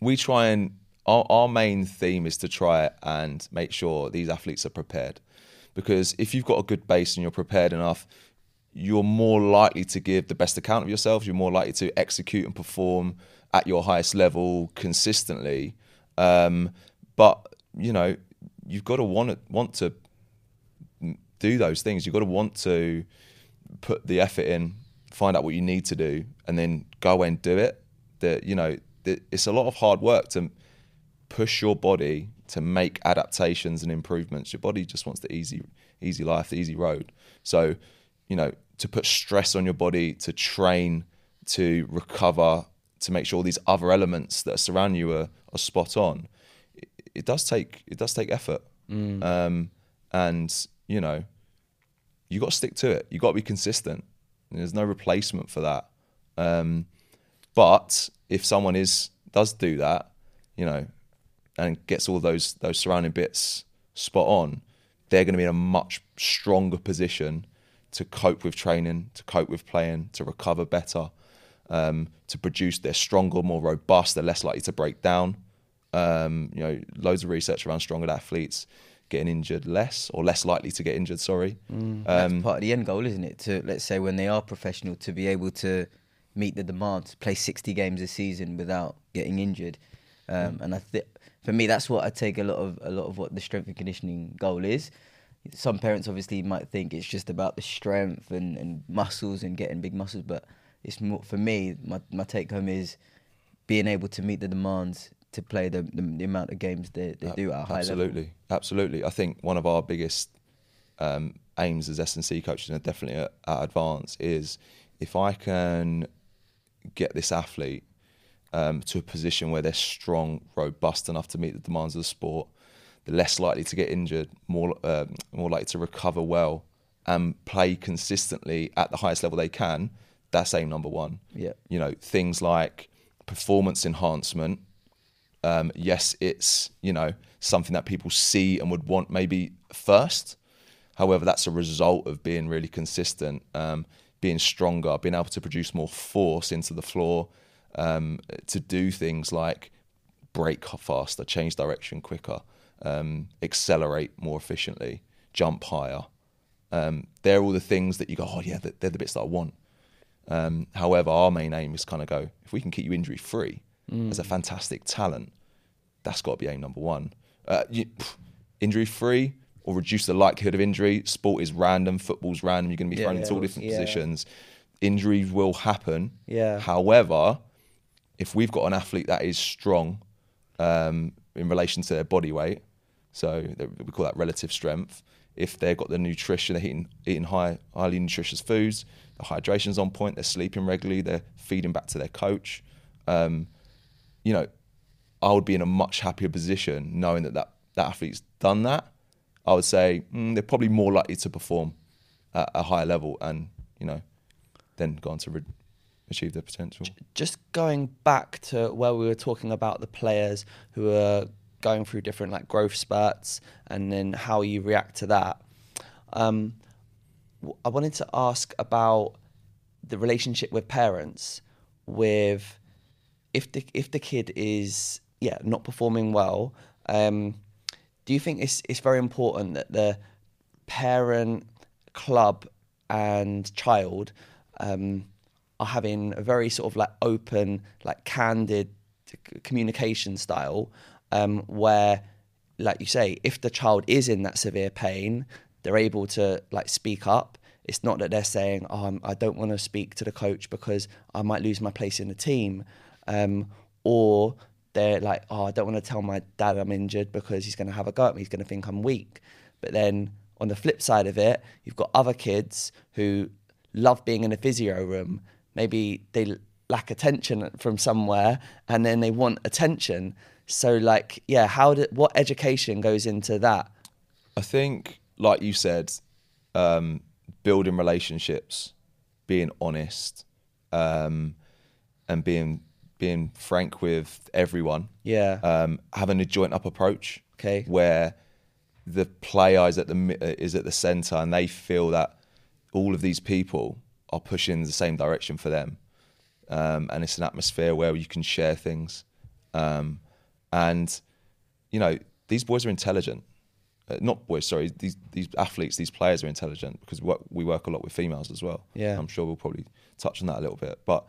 we try and our, our main theme is to try and make sure these athletes are prepared, because if you've got a good base and you're prepared enough, you're more likely to give the best account of yourself. You're more likely to execute and perform at your highest level consistently. Um, but you know, you've got to want to, want to do those things. You've got to want to put the effort in, find out what you need to do, and then go away and do it. That you know, that it's a lot of hard work to push your body to make adaptations and improvements. Your body just wants the easy, easy life, the easy road. So, you know, to put stress on your body, to train, to recover, to make sure these other elements that surround you are, are spot on. It, it does take it does take effort, um, and you know, you got to stick to it. You got to be consistent. There's no replacement for that. Um, but if someone is does do that, you know, and gets all those those surrounding bits spot on, they're going to be in a much stronger position to cope with training, to cope with playing, to recover better, um, to produce. They're stronger, more robust. They're less likely to break down. Um, you know, loads of research around stronger athletes getting injured less or less likely to get injured. Sorry. That's Um, part of the end goal, isn't it? To let's say when they are professional, to be able to meet the demands, play sixty games a season without getting injured. Um, and I think for me, that's what I take a lot of a lot of what the strength and conditioning goal is. Some parents obviously might think it's just about the strength and, and muscles and getting big muscles, but it's more for me. My my take home is being able to meet the demands to play the the, the amount of games they, they do at a high level. absolutely, absolutely. I think one of our biggest um, aims as S and C coaches, and definitely at, at Advance, is if I can get this athlete um, to a position where they're strong, robust enough to meet the demands of the sport, they're less likely to get injured, more um more likely to recover well, and play consistently at the highest level they can. That's aim number one. Yeah. You know things like performance enhancement um, yes, it's you know something that people see and would want maybe first. However, that's a result of being really consistent, um, being stronger, being able to produce more force into the floor, um, to do things like brake faster, change direction quicker, um, accelerate more efficiently, jump higher. Um, they're all the things that you go, oh yeah, they're the bits that I want. Um, however, our main aim is kind of go if we can keep you injury free as a fantastic talent, that's got to be aim number one. Uh, you, injury free or reduce the likelihood of injury. Sport is random. Football's random. You're going to be Yeah, thrown into all different Yeah. positions. Injuries will happen. Yeah. However, if we've got an athlete that is strong um, in relation to their body weight, so we call that relative strength. If they've got the nutrition, they're eating, eating high, highly nutritious foods, the hydration's on point, they're sleeping regularly, they're feeding back to their coach. Um, you know, I would be in a much happier position knowing that that, that athlete's done that. I would say mm, they're probably more likely to perform at a higher level and, you know, then go on to re- achieve their potential. just going back to where we were talking about the players who are going through different like growth spurts and then how you react to that um, i wanted to ask about the relationship with parents with if the if the kid is yeah not performing well um, do you think it's it's very important that the parent club and child um, are having a very sort of like open, like candid communication style, um, where, like you say, if the child is in that severe pain, they're able to like speak up. It's not that they're saying, "Oh, I'm, I don't want to speak to the coach because I might lose my place in the team," um, or they're like, "Oh, I don't want to tell my dad I'm injured because he's going to have a go at me. He's going to think I'm weak." But then on the flip side of it, you've got other kids who love being in a physio room. Maybe they lack attention from somewhere, and then they want attention. So, like, yeah, how did what education goes into that? I think, like you said, um, building relationships, being honest, um, and being being frank with everyone. Yeah. Um, having a joint up approach. Okay. Where the player is at the uh, is at the center, and they feel that all of these people are pushing the same direction for them, um, and it's an atmosphere where you can share things, um, and you know these boys are intelligent. Uh, not boys, sorry. These these athletes, these players are intelligent because we work, we work a lot with females as well. Yeah. I'm sure we'll probably touch on that a little bit, but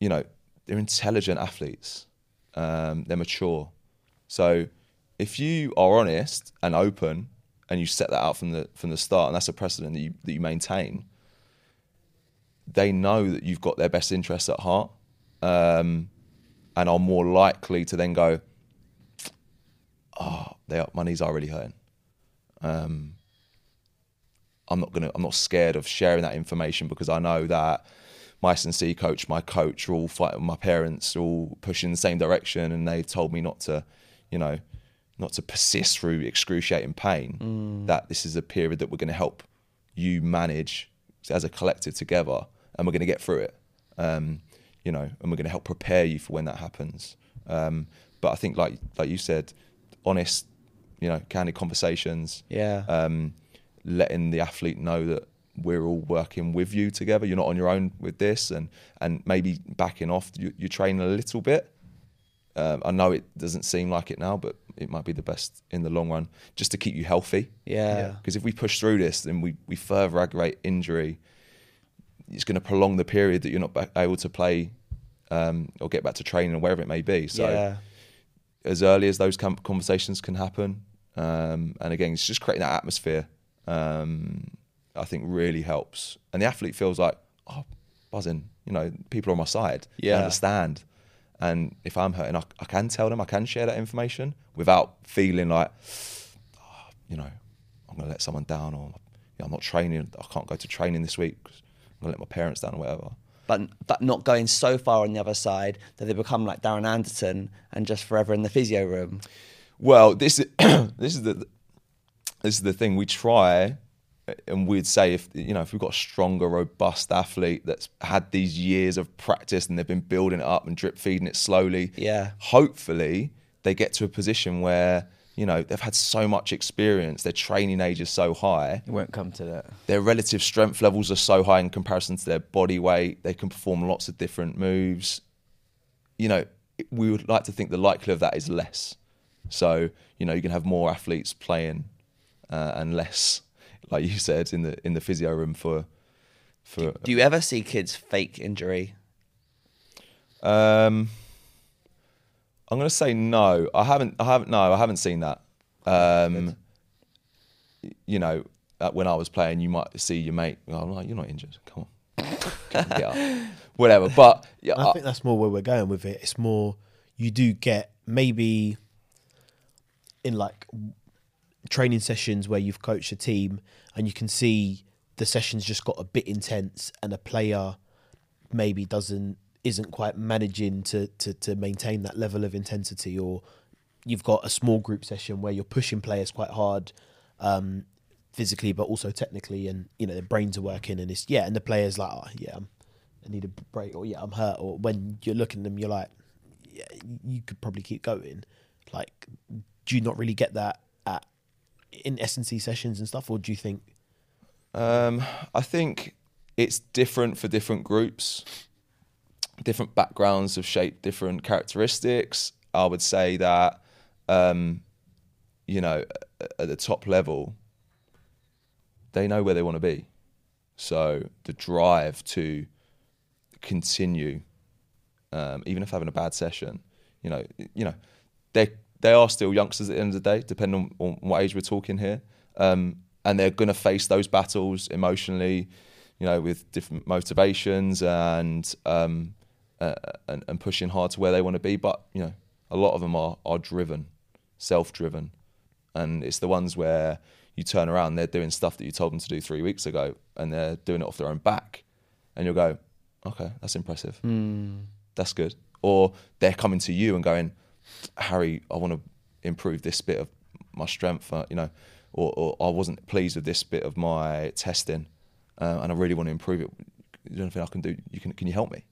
you know they're intelligent athletes. Um, they're mature. So if you are honest and open and you set that out from the from the start, and that's a precedent that you that you maintain, they know that you've got their best interests at heart, um, and are more likely to then go, "Oh, they are, my knees are really hurting." Um, I'm not gonna. I'm not scared of sharing that information because I know that my S&C coach, my coach, are all fighting. My parents are all pushing the same direction, and they've told me not to, you know, not to persist through excruciating pain. That this is a period that we're going to help you manage as a collective together, and we're going to get through it. Um, you know, and we're going to help prepare you for when that happens. Um, but I think, like like you said, honest, you know, candid conversations Yeah. um, letting the athlete know that we're all working with you together. You're not on your own with this, and and maybe backing off. You, you train a little bit. Um, I know it doesn't seem like it now, but it might be the best in the long run, just to keep you healthy. yeah. Because if we push through this, then we we further aggravate injury. It's going to prolong the period that you're not ba- able to play um, or get back to training or wherever it may be. So yeah. as early as those com- conversations can happen. Um, and again, it's just creating that atmosphere. Um, I think really helps, and the athlete feels like, oh, buzzing. You know, people are on my side. They understand. And if I'm hurting, I, I can tell them. I can share that information without feeling like, oh, you know, I'm going to let someone down, or yeah, I'm not training. I can't go to training this week. 'cause I'm going to let my parents down or whatever. But but not going so far on the other side that they become like Darren Anderton and just forever in the physio room. Well, this is [COUGHS] this is the this is the thing we try, and we'd say if you know if we've got a stronger, robust athlete that's had these years of practice and they've been building it up and drip feeding it slowly. Yeah. Hopefully, they get to a position where you know they've had so much experience, their training age is so high, It won't come to that. their relative strength levels are so high in comparison to their body weight. They can perform lots of different moves. You know, we would like to think the likelihood of that is less. So you know, you can have more athletes playing uh, and less, like you said, in the in the physio room for for. Do you ever see kids fake injury? Um, I'm going to say no. I haven't. I haven't. No, I haven't seen that. Um, you know, uh, when I was playing, you might see your mate. Oh, I'm like, you're not injured. Come on, get up. [LAUGHS] Whatever. But yeah, I I- think that's more where we're going with it. It's more you do get maybe in like training sessions where you've coached a team and you can see the sessions just got a bit intense and a player maybe doesn't isn't quite managing to to to maintain that level of intensity or you've got a small group session where you're pushing players quite hard um physically but also technically and you know their brains are working and it's yeah and the players like oh, yeah I'm, I need a break or yeah I'm hurt or when you're looking at them you're like yeah you could probably keep going. Like do you not really get that at in S&C sessions and stuff or do you think Um, I think it's different for different groups. Different backgrounds have shaped different characteristics. I would say that, um, you know, at the top level, they know where they want to be. So the drive to continue, um, even if having a bad session, you know, you know, they they are still youngsters at the end of the day, depending on, on what age we're talking here, um, and they're going to face those battles emotionally, you know, with different motivations and um, uh, and, and pushing hard to where they want to be. But you know, a lot of them are are driven, self-driven, and it's the ones where you turn around, they're doing stuff that you told them to do three weeks ago, and they're doing it off their own back, and you'll go, okay, that's impressive, that's good. Or they're coming to you and going, Harry, I want to improve this bit of my strength, uh, you know, or, or I wasn't pleased with this bit of my testing, uh, and I really want to improve it. Is there anything I can do? You can can you help me?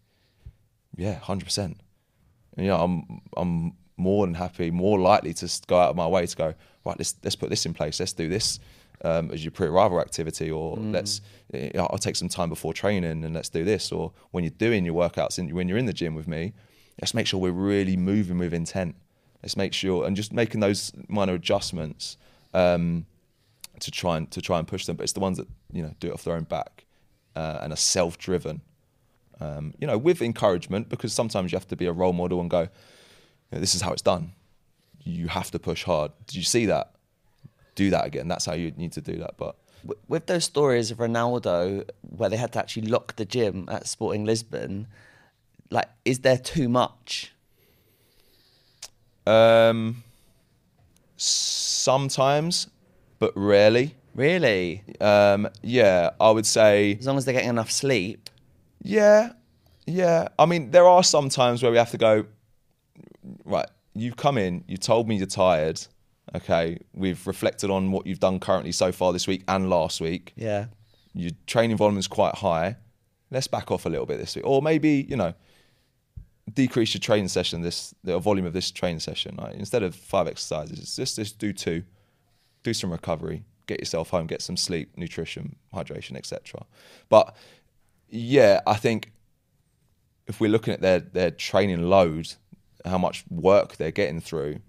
Yeah, hundred percent. And, you know, I'm I'm more than happy, more likely to go out of my way to go right. Let's let's put this in place. Let's do this um, as your pre-arrival activity, or let's you know, I'll take some time before training and let's do this. Or when you're doing your workouts and when you're in the gym with me, let's make sure we're really moving with intent. Let's make sure and just making those minor adjustments um, to try and to try and push them. But it's the ones that you know do it off their own back uh, and are self-driven Um, you know, with encouragement because sometimes you have to be a role model and go, you know, this is how it's done. You have to push hard. Did you see that? Do that again. That's how you need to do that. But With those stories of Ronaldo where they had to actually lock the gym at Sporting Lisbon, like, is there too much? um, sometimes, but rarely. Really? Um, yeah, I would say As long as they're getting enough sleep. Yeah, yeah. I mean, there are some times where we have to go. Right, you've come in. You told me you're tired. Okay, we've reflected on what you've done currently so far this week and last week. Yeah. Your training volume is quite high. Let's back off a little bit this week, or maybe you know, decrease your training session. This the volume of this training session. Right? Instead of five exercises, just just do two. Do some recovery. Get yourself home. Get some sleep, nutrition, hydration, etc. But yeah, I think if we're looking at their their training load, how much work they're getting through,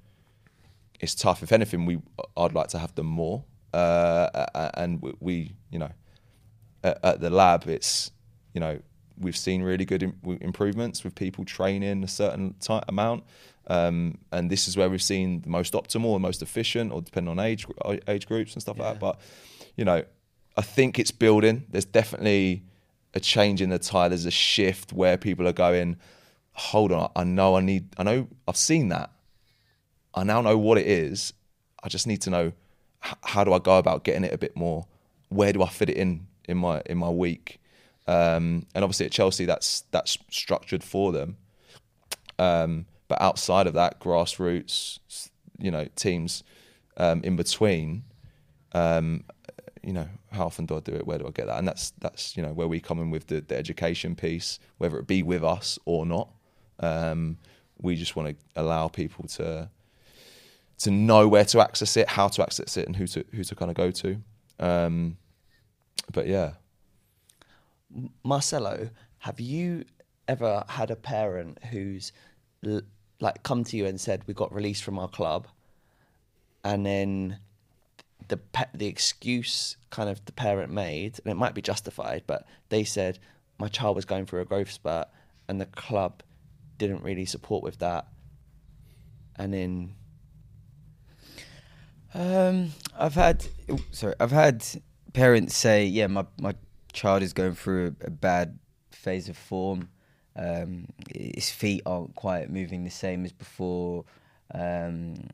it's tough. If anything, we I'd like to have them more. Uh, and we, you know, at, at the lab, it's you know we've seen really good Im- improvements with people training a certain ti amount. Um, and this is where we've seen the most optimal and most efficient, or depending on age age groups and stuff like that. But you know, I think it's building. There's definitely a change in the tide. There's a shift where people are going. Hold on, I know I need. I know I've seen that. I now know what it is. I just need to know h- how do I go about getting it a bit more. Where do I fit it in in my in my week? Um, and obviously at Chelsea, that's that's structured for them. Um, but outside of that, grassroots, you know, teams um, in between, um, you know, how often do I do it? Where do I get that? And that's that's you know where we come in with the, the education piece, whether it be with us or not. Um, we just want to allow people to to know where to access it, how to access it, and who to who to kind of go to. Um, but yeah, Marcelo, have you ever had a parent who's like come to you and said we got released from our club, and then the the excuse kind of the parent made, and it might be justified, but they said my child was going through a growth spurt, and the club didn't really support with that, and then Um, I've had, sorry, I've had parents say, yeah, my, my child is going through a, a bad phase of form. Um, his feet aren't quite moving the same as before. Um,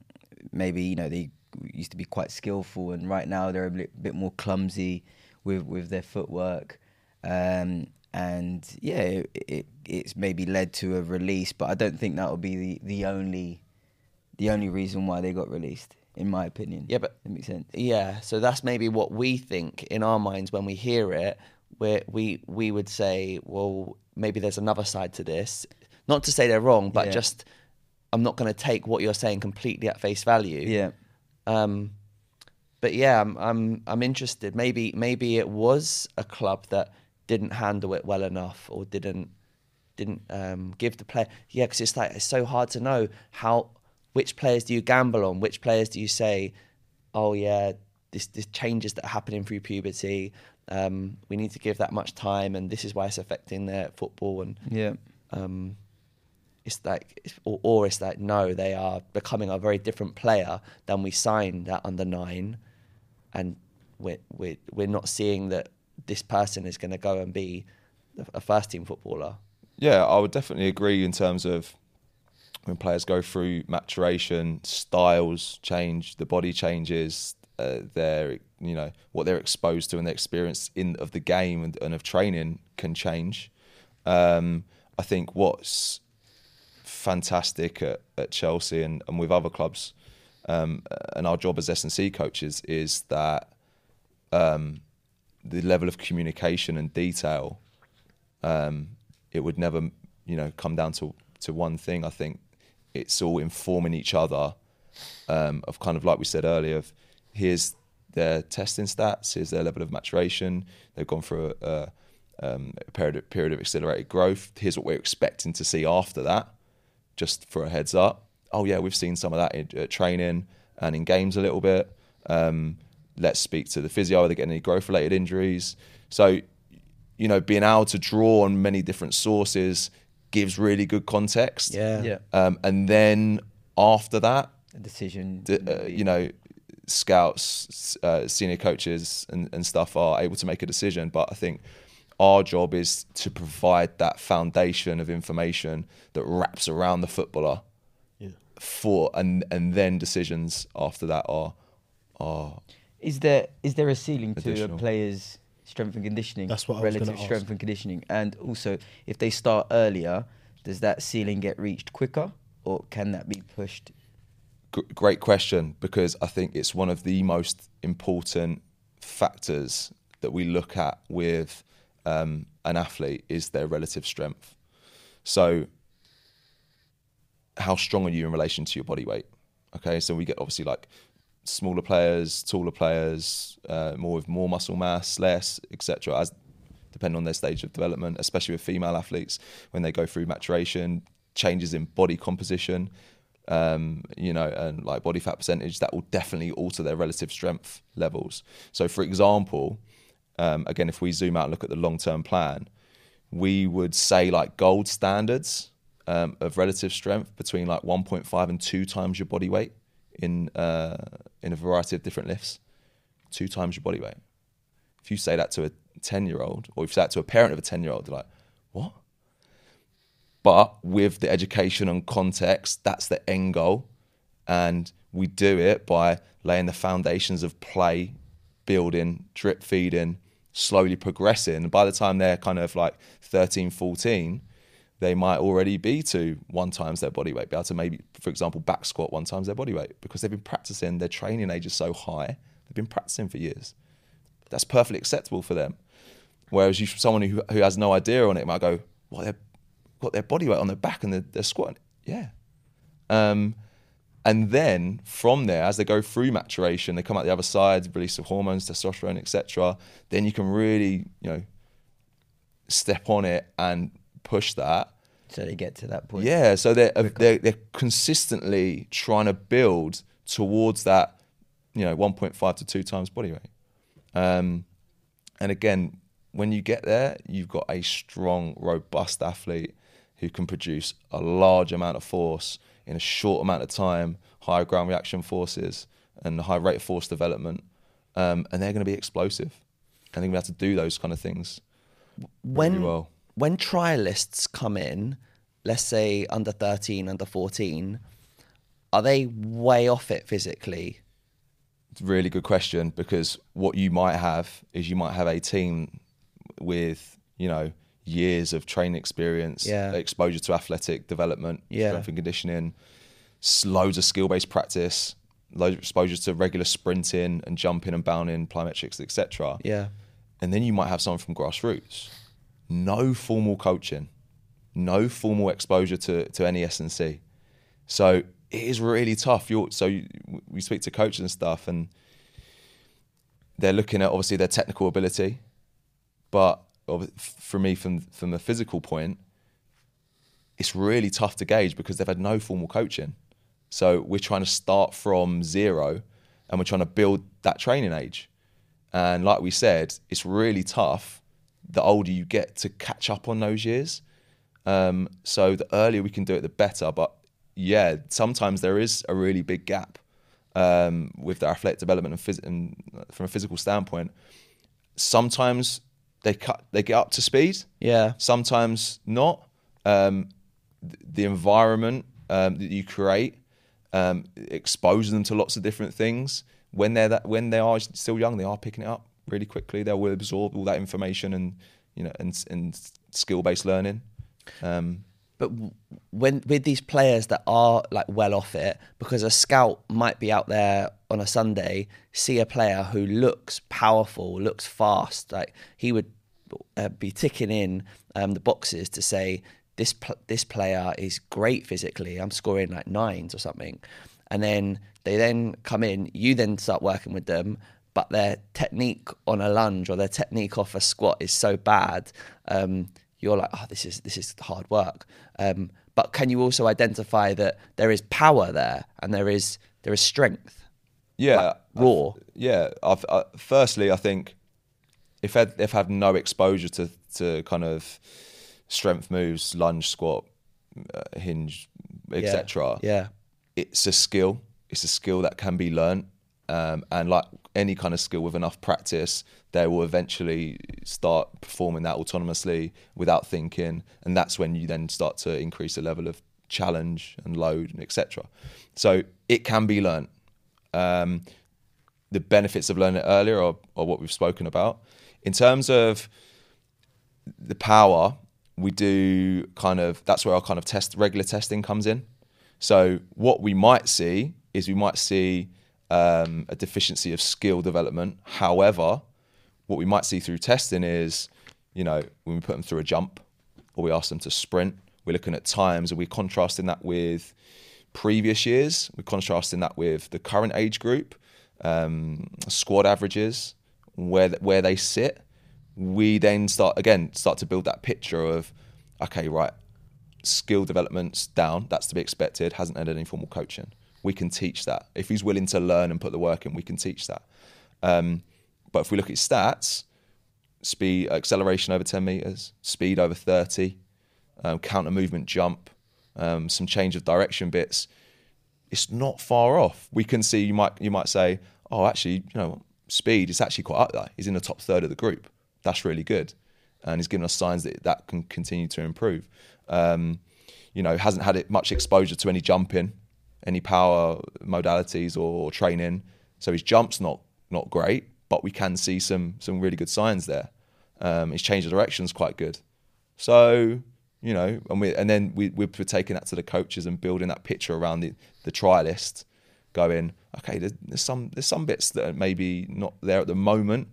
maybe you know they used to be quite skillful, and right now they're a bit, more clumsy with with their footwork. Um, and yeah, it, it, it's maybe led to a release, but I don't think that will be the, the only the only reason why they got released, in my opinion. Yeah, but- that makes sense. Yeah, so that's maybe what we think in our minds when we hear it. Where we we would say, well, maybe there's another side to this. Not to say they're wrong, but Yeah. just I'm not going to take what you're saying completely at face value. Yeah, Um, but yeah, I'm I'm I'm interested. Maybe maybe it was a club that didn't handle it well enough or didn't didn't um, give the player. Yeah, because it's like it's so hard to know how which players do you gamble on, which players do you say, oh yeah, this this changes that are happening through puberty. Um, we need to give that much time, and this is why it's affecting their football. And yeah, um, it's like, it's- or, or it's like, no, they are becoming a very different player than we signed at under nine, and we're we're we're not seeing that this person is going to go and be a first team footballer. yeah, I would definitely agree in terms of when players go through maturation, styles change, the body changes, uh, their you know what they're exposed to and their experience in of the game and, and of training can change. Um, I think what's fantastic at, at Chelsea and, and with other clubs, um, and our job as S and C coaches is that um, the level of communication and detail um, it would never, you know, come down to to one thing. I think it's all informing each other um, of kind of like we said earlier. Of here's their testing stats, here's their level of maturation. They've gone through a, a, um, a period period of accelerated growth. Here's what we're expecting to see after that. Just for a heads up. Oh yeah, we've seen some of that in uh, training and in games a little bit. Um, let's speak to the physio. Are they getting any growth related injuries? So you know, being able to draw on many different sources gives really good context. Yeah. Yeah. Um, and then after that, A decision. the, uh, you know, scouts, uh, senior coaches, and, and stuff are able to make a decision. But I think our job is to provide that foundation of information that wraps around the footballer Yeah. for, and and then decisions after that are are Is there is there a ceiling to a player's strength and conditioning? That's what I was relative ask. strength and conditioning, and also if they start earlier, does that ceiling get reached quicker, or can that be pushed? G- great question because I think it's one of the most important factors that we look at with um, an athlete is their relative strength. So, how strong are you in relation to your body weight? Okay, so we get obviously like smaller players, taller players, uh, more with more muscle mass, less, etc. As depending on their stage of development, especially with female athletes when they go through maturation, changes in body composition, um, you know, and like body fat percentage, that will definitely alter their relative strength levels. So, for example, um, again, if we zoom out and look at the long term plan, we would say like gold standards um, of relative strength between like 1.5 and two times your body weight in uh, in a variety of different lifts. Two times your body weight. If you say that to a 10 year old, or if you say that to a parent of a 10 year old, they're like, what? But with the education and context, that's the end goal. And we do it by laying the foundations of play, building, drip feeding, slowly progressing. And by the time they're kind of like 13, 14, they might already be to one times their body weight, be able to maybe, for example, back squat one times their body weight because they've been practicing, their training age is so high, they've been practicing for years. That's perfectly acceptable for them. Whereas you, someone who, who has no idea on it might go, "What they've got their body weight on their back and they're, they're squatting." Yeah. Um, and then from there, as they go through maturation, they come out the other side, release of hormones, testosterone, etc. Then you can really, you know, step on it and push that. So they get to that point. Yeah, so they're, uh, they're they're consistently trying to build towards that, you know, 1.5 to two times body weight. Um, and again, when you get there, you've got a strong, robust athlete who can produce a large amount of force in a short amount of time, high ground reaction forces and high rate of force development, um, and they're going to be explosive. And they're going to have to do those kind of things. when really well. When trialists come in, let's say under 13, under 14, are they way off it physically? It's a really good question because what you might have is you might have a team with you know years of training experience, Yeah. exposure to athletic development, Yeah. strength and conditioning, loads of skill based practice, loads of exposure to regular sprinting and jumping and bounding, plyometrics, etc. Yeah. And then you might have someone from grassroots, no formal coaching, no formal exposure to, to any S&C. So it is really tough. You're, so you, we speak to coaches and stuff, and they're looking at obviously their technical ability, but for me, from from a physical point, it's really tough to gauge because they've had no formal coaching. So we're trying to start from zero, and we're trying to build that training age. And like we said, it's really tough the older you get to catch up on those years. Um, so the earlier we can do it, the better. But yeah, sometimes there is a really big gap um, with their athletic development and, phys- and from a physical standpoint. Sometimes they cut, they get up to speed. Yeah. Sometimes not. Um, th- the environment um, that you create um, exposes them to lots of different things. When they're that, when they are still young, they are picking it up really quickly. They will absorb all that information and you know and and skill based learning. Um, But when with these players that are like well off it, because a scout might be out there on a Sunday, see a player who looks powerful, looks fast, like he would uh, be ticking in um, the boxes to say this pl- this player is great physically. I'm scoring like nines or something, and then they then come in. You then start working with them, but their technique on a lunge or their technique off a squat is so bad. Um, you're like, oh, this is this is hard work. Um, but can you also identify that there is power there and there is there is strength? yeah, Like, raw. I- yeah. I've, I, firstly, I think if they've, they've had no exposure to to kind of strength moves, lunge, squat, uh, hinge, etc. Yeah. It's a skill. It's a skill that can be learned, um, and like any kind of skill with enough practice, they will eventually start performing that autonomously without thinking, and that's when you then start to increase the level of challenge and load and etc. So it can be learned. Um, the benefits of learning it earlier are, are what we've spoken about. In terms of the power, we do kind of that's where our kind of test regular testing comes in. So what we might see is we might see um, a deficiency of skill development. However, what we might see through testing is, you know, when we put them through a jump or we ask them to sprint, we're looking at times and we're contrasting that with previous years. We're contrasting that with the current age group, um, squad averages, where where they sit. We then start again start to build that picture of, okay, right, skill development's down. That's to be expected. Hasn't had any formal coaching. We can teach that if he's willing to learn and put the work in. We can teach that. Um, but if we look at stats, speed, acceleration over 10 meters, speed over 30, um, counter movement jump, um, some change of direction bits, it's not far off. We can see you might you might say, oh, actually, you know, speed is actually quite up there. He's in the top third of the group. That's really good, and he's given us signs that that can continue to improve. Um, you know, hasn't had it much exposure to any jumping, any power modalities or training, so his jump's not not great but we can see some some really good signs there. Um, his change of direction's quite good. So you know, and we and then we we're taking that to the coaches and building that picture around the the trialist, going okay, there's, there's some there's some bits that are maybe not there at the moment,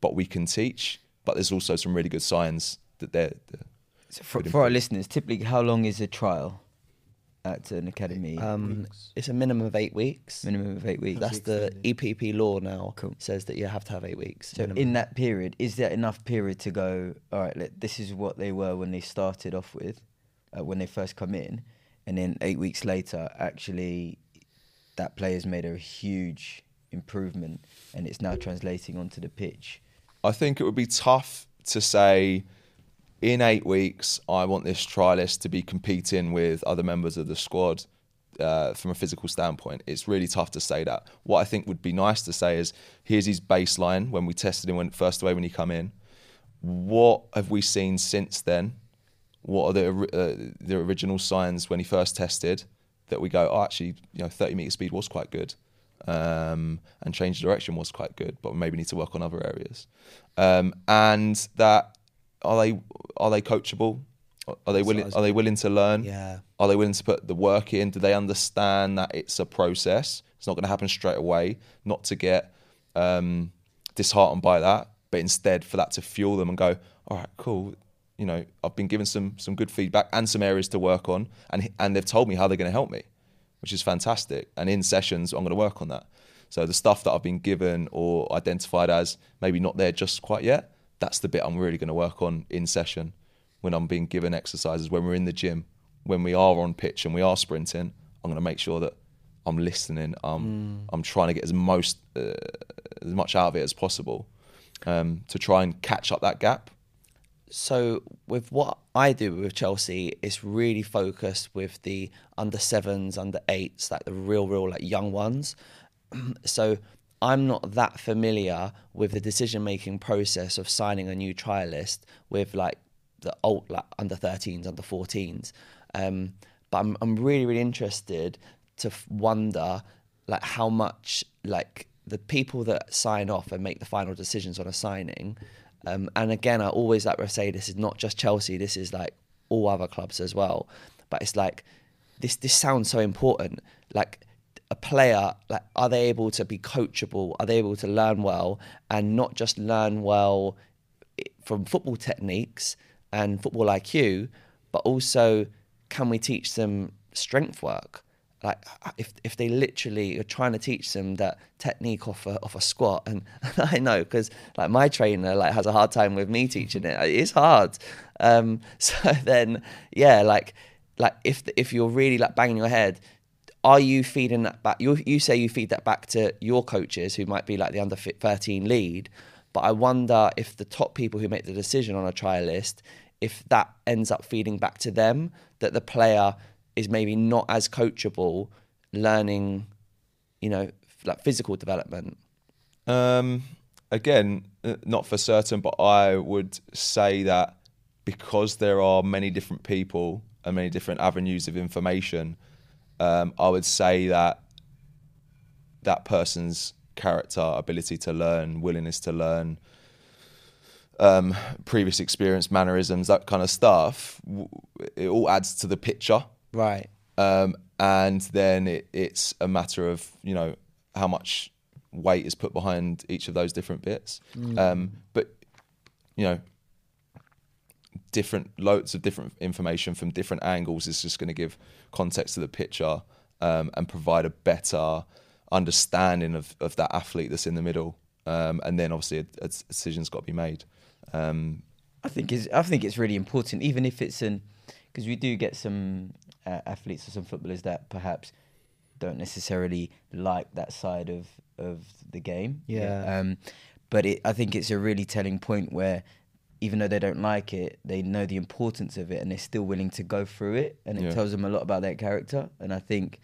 but we can teach. But there's also some really good signs that they're. they're so for, for our listeners, typically, how long is a trial? At an academy? Um, it's a minimum of eight weeks. Minimum of eight weeks. That's the EPP law now. Cool. Says that you have to have eight weeks. So minimum. in that period, is there enough period to go? All right, let, this is what they were when they started off with, uh, when they first come in, and then eight weeks later, actually, that player's made a huge improvement, and it's now translating onto the pitch. I think it would be tough to say in eight weeks, I want this trialist to be competing with other members of the squad uh, from a physical standpoint. It's really tough to say that. What I think would be nice to say is here's his baseline when we tested him when first away when he come in. What have we seen since then? What are the uh, the original signs when he first tested that we go? Oh, actually, you know, 30 meter speed was quite good, um, and change direction was quite good, but maybe need to work on other areas. Um, and that are they are they coachable? Are they willing? Are they willing to learn? Yeah. Are they willing to put the work in? Do they understand that it's a process? It's not going to happen straight away. Not to get um, disheartened by that, but instead for that to fuel them and go, all right, cool. You know, I've been given some some good feedback and some areas to work on, and and they've told me how they're going to help me, which is fantastic. And in sessions, I'm going to work on that. So the stuff that I've been given or identified as maybe not there just quite yet, that's the bit I'm really going to work on in session when I'm being given exercises, when we're in the gym, when we are on pitch and we are sprinting. I'm going to make sure that I'm listening. I'm mm. I'm trying to get as most uh, as much out of it as possible um, to try and catch up that gap. So with what I do with Chelsea, it's really focused with the under sevens, under eights, like the real, real like young ones. [CLEARS THROAT] so I'm not that familiar with the decision making process of signing a new trialist with like the old like under 13s, under 14s. Um, but I'm I'm really really interested to f- wonder like how much like the people that sign off and make the final decisions on a signing. Um, and again, I always like to say this is not just Chelsea. This is like all other clubs as well. But it's like this. This sounds so important. Like a player like are they able to be coachable? Are they able to learn well and not just learn well from football techniques and football IQ but also can we teach them strength work? Like if if they literally are trying to teach them that technique off a, off a squat and, [LAUGHS] I know because like my trainer like has a hard time with me teaching it. It's hard. Um, [LAUGHS] so then yeah like like if if you're really like banging your head are you feeding that back? You, you say you feed that back to your coaches who might be like the under 13 lead, But I wonder if the top people who make the decision on a trialist, if that ends up feeding back to them, that the player is maybe not as coachable, learning, you know, like physical development. Um, again, uh, not for certain, but I would say that because there are many different people and many different avenues of information, um, I would say that that person's character, ability to learn, willingness to learn, um, previous experience, mannerisms, that kind of stuff, it all adds to the picture. Right. Um, and then it, it's a matter of you know how much weight is put behind each of those different bits. Um, but you know, different loads of different information from different angles is just going to give context to the picture um, and provide a better understanding of, of that athlete that's in the middle. Um, and then obviously a, a decision's got to be made. Um, I think it's I think it's really important, even if it's an because we do get some uh, athletes or some footballers that perhaps don't necessarily like that side of of the game. Yeah. Um, but it, I think it's a really telling point where even though they don't like it, they know the importance of it and they're still willing to go through it, and it Yeah. tells them a lot about their character. And I think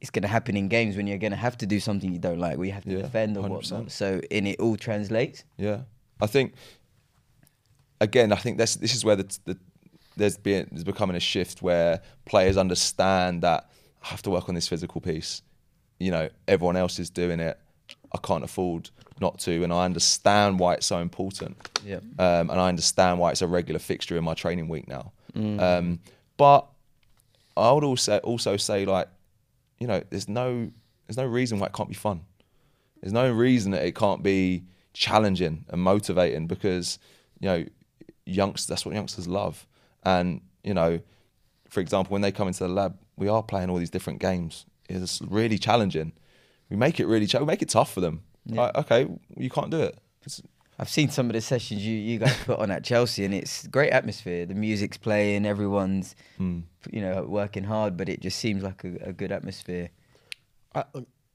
it's going to happen in games when you're going to have to do something you don't like, where you have to Yeah, defend or 100%. whatnot. So, in it all translates. Yeah, I think again, I think this this is where the, the there's been there's becoming a shift where players understand that I have to work on this physical piece. You know, everyone else is doing it. I can't afford not to, and I understand why it's so important. Yeah. Um, and I understand why it's a regular fixture in my training week now. Um, but I would also also say like, you know, there's no there's no reason why it can't be fun. There's no reason that it can't be challenging and motivating because you know youngsters that's what youngsters love. And you know, for example, when they come into the lab, we are playing all these different games. It's really challenging. We make it really cha- we make it tough for them. Like, okay, you can't do it. It's- I've seen some of the sessions you, you guys put on at Chelsea, and it's great atmosphere. The music's playing, everyone's Hmm. you know working hard, but it just seems like a, a good atmosphere. I,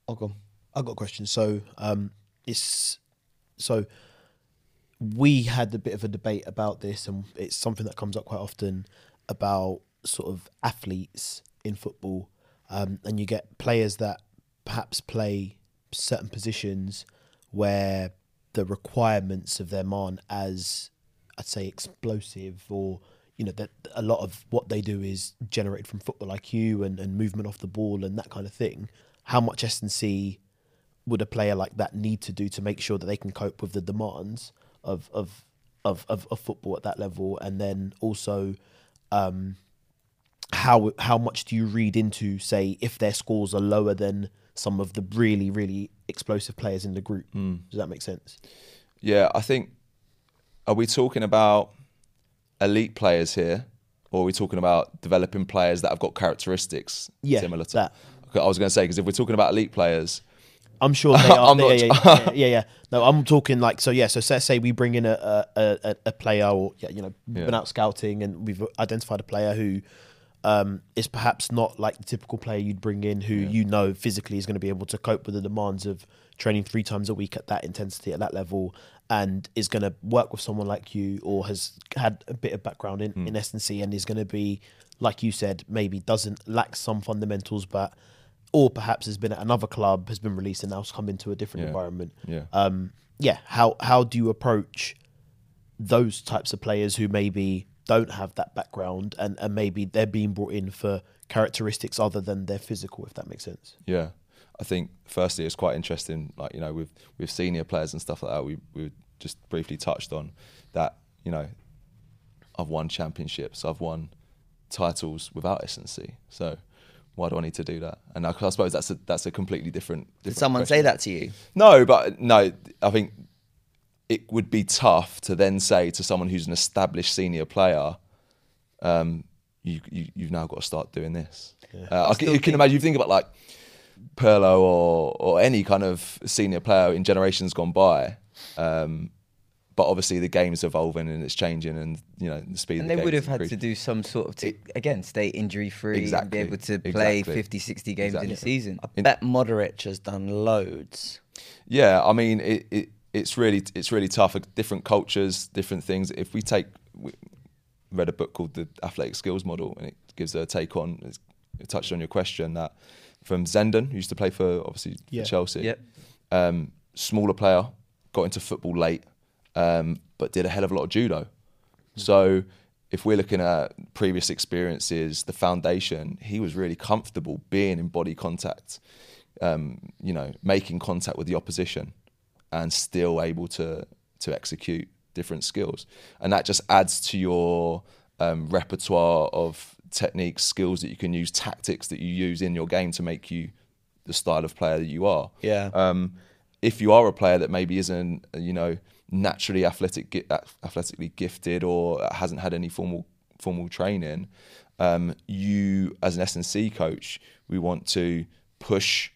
I'll go. I got a question. So, um, it's so we had a bit of a debate about this, and it's something that comes up quite often about sort of athletes in football, um, and you get players that perhaps play certain positions where the requirements of them aren't as I'd say explosive or you know that a lot of what they do is generated from football IQ and, and movement off the ball and that kind of thing. How much S and C would a player like that need to do to make sure that they can cope with the demands of of of, of, of football at that level, and then also um, how how much do you read into say if their scores are lower than some of the really really explosive players in the group? Hmm. Does that make sense? Yeah, I think. Are we talking about elite players here, or are we talking about developing players that have got characteristics Yeah, similar to that. Okay, I was going to say because if we're talking about elite players, I'm sure [LAUGHS] they are. I'm yeah, yeah, yeah, yeah, yeah. No, I'm talking like so. Yeah, so let's say we bring in a a, a, a player, or yeah, you know, Yeah. been out scouting, and we've identified a player who um, is perhaps not like the typical player you'd bring in, who you know physically is going to be able to cope with the demands of training three times a week at that intensity, at that level, and is going to work with someone like you, or has had a bit of background in in S and is going to be like you said, maybe doesn't lack some fundamentals, but or perhaps has been at another club, has been released, and now's come into a different Yeah. environment. Yeah. Um, yeah. How how do you approach those types of players who maybe don't have that background and, and maybe they're being brought in for characteristics other than their physical, if that makes sense? yeah, I think firstly it's quite interesting. Like you know, with with senior players and stuff like that, we we just briefly touched on that. You know, I've won championships, I've won titles without S&C. So why do I need to do that? And I, I suppose that's a that's a completely different. Did someone question. say that to you? No, but no, I think it would be tough to then say to someone who's an established senior player, um, you, you you've now got to start doing this. Uh, I can, you can imagine. You think about like Pirlo or or any kind of senior player in generations gone by. Um, but obviously the game's evolving and it's changing, and you know the speed. And of they would have is had to do some sort of, to, again, stay injury free and Exactly, be able to play exactly. 50, 60 games in a season. I bet Modric has done loads. Yeah, I mean, it, it it's really it's really tough. Different cultures, different things. If we take, we read a book called the Athletic Skills Model, and it gives a take on. It touched on your question that from Zenden, who used to play for obviously Yeah. for Chelsea. Yep. Um, smaller player, got into football late, um, but did a hell of a lot of judo. So if we're looking at previous experiences, the foundation, he was really comfortable being in body contact, um, you know, making contact with the opposition, and still able to to execute different skills, and that just adds to your um, repertoire of techniques, skills that you can use, tactics that you use in your game to make you the style of player that you are. Yeah. Um, if you are a player that maybe isn't, you know, naturally athletic, athletically gifted or hasn't had any formal formal training, um, you as an S&C coach, we want to push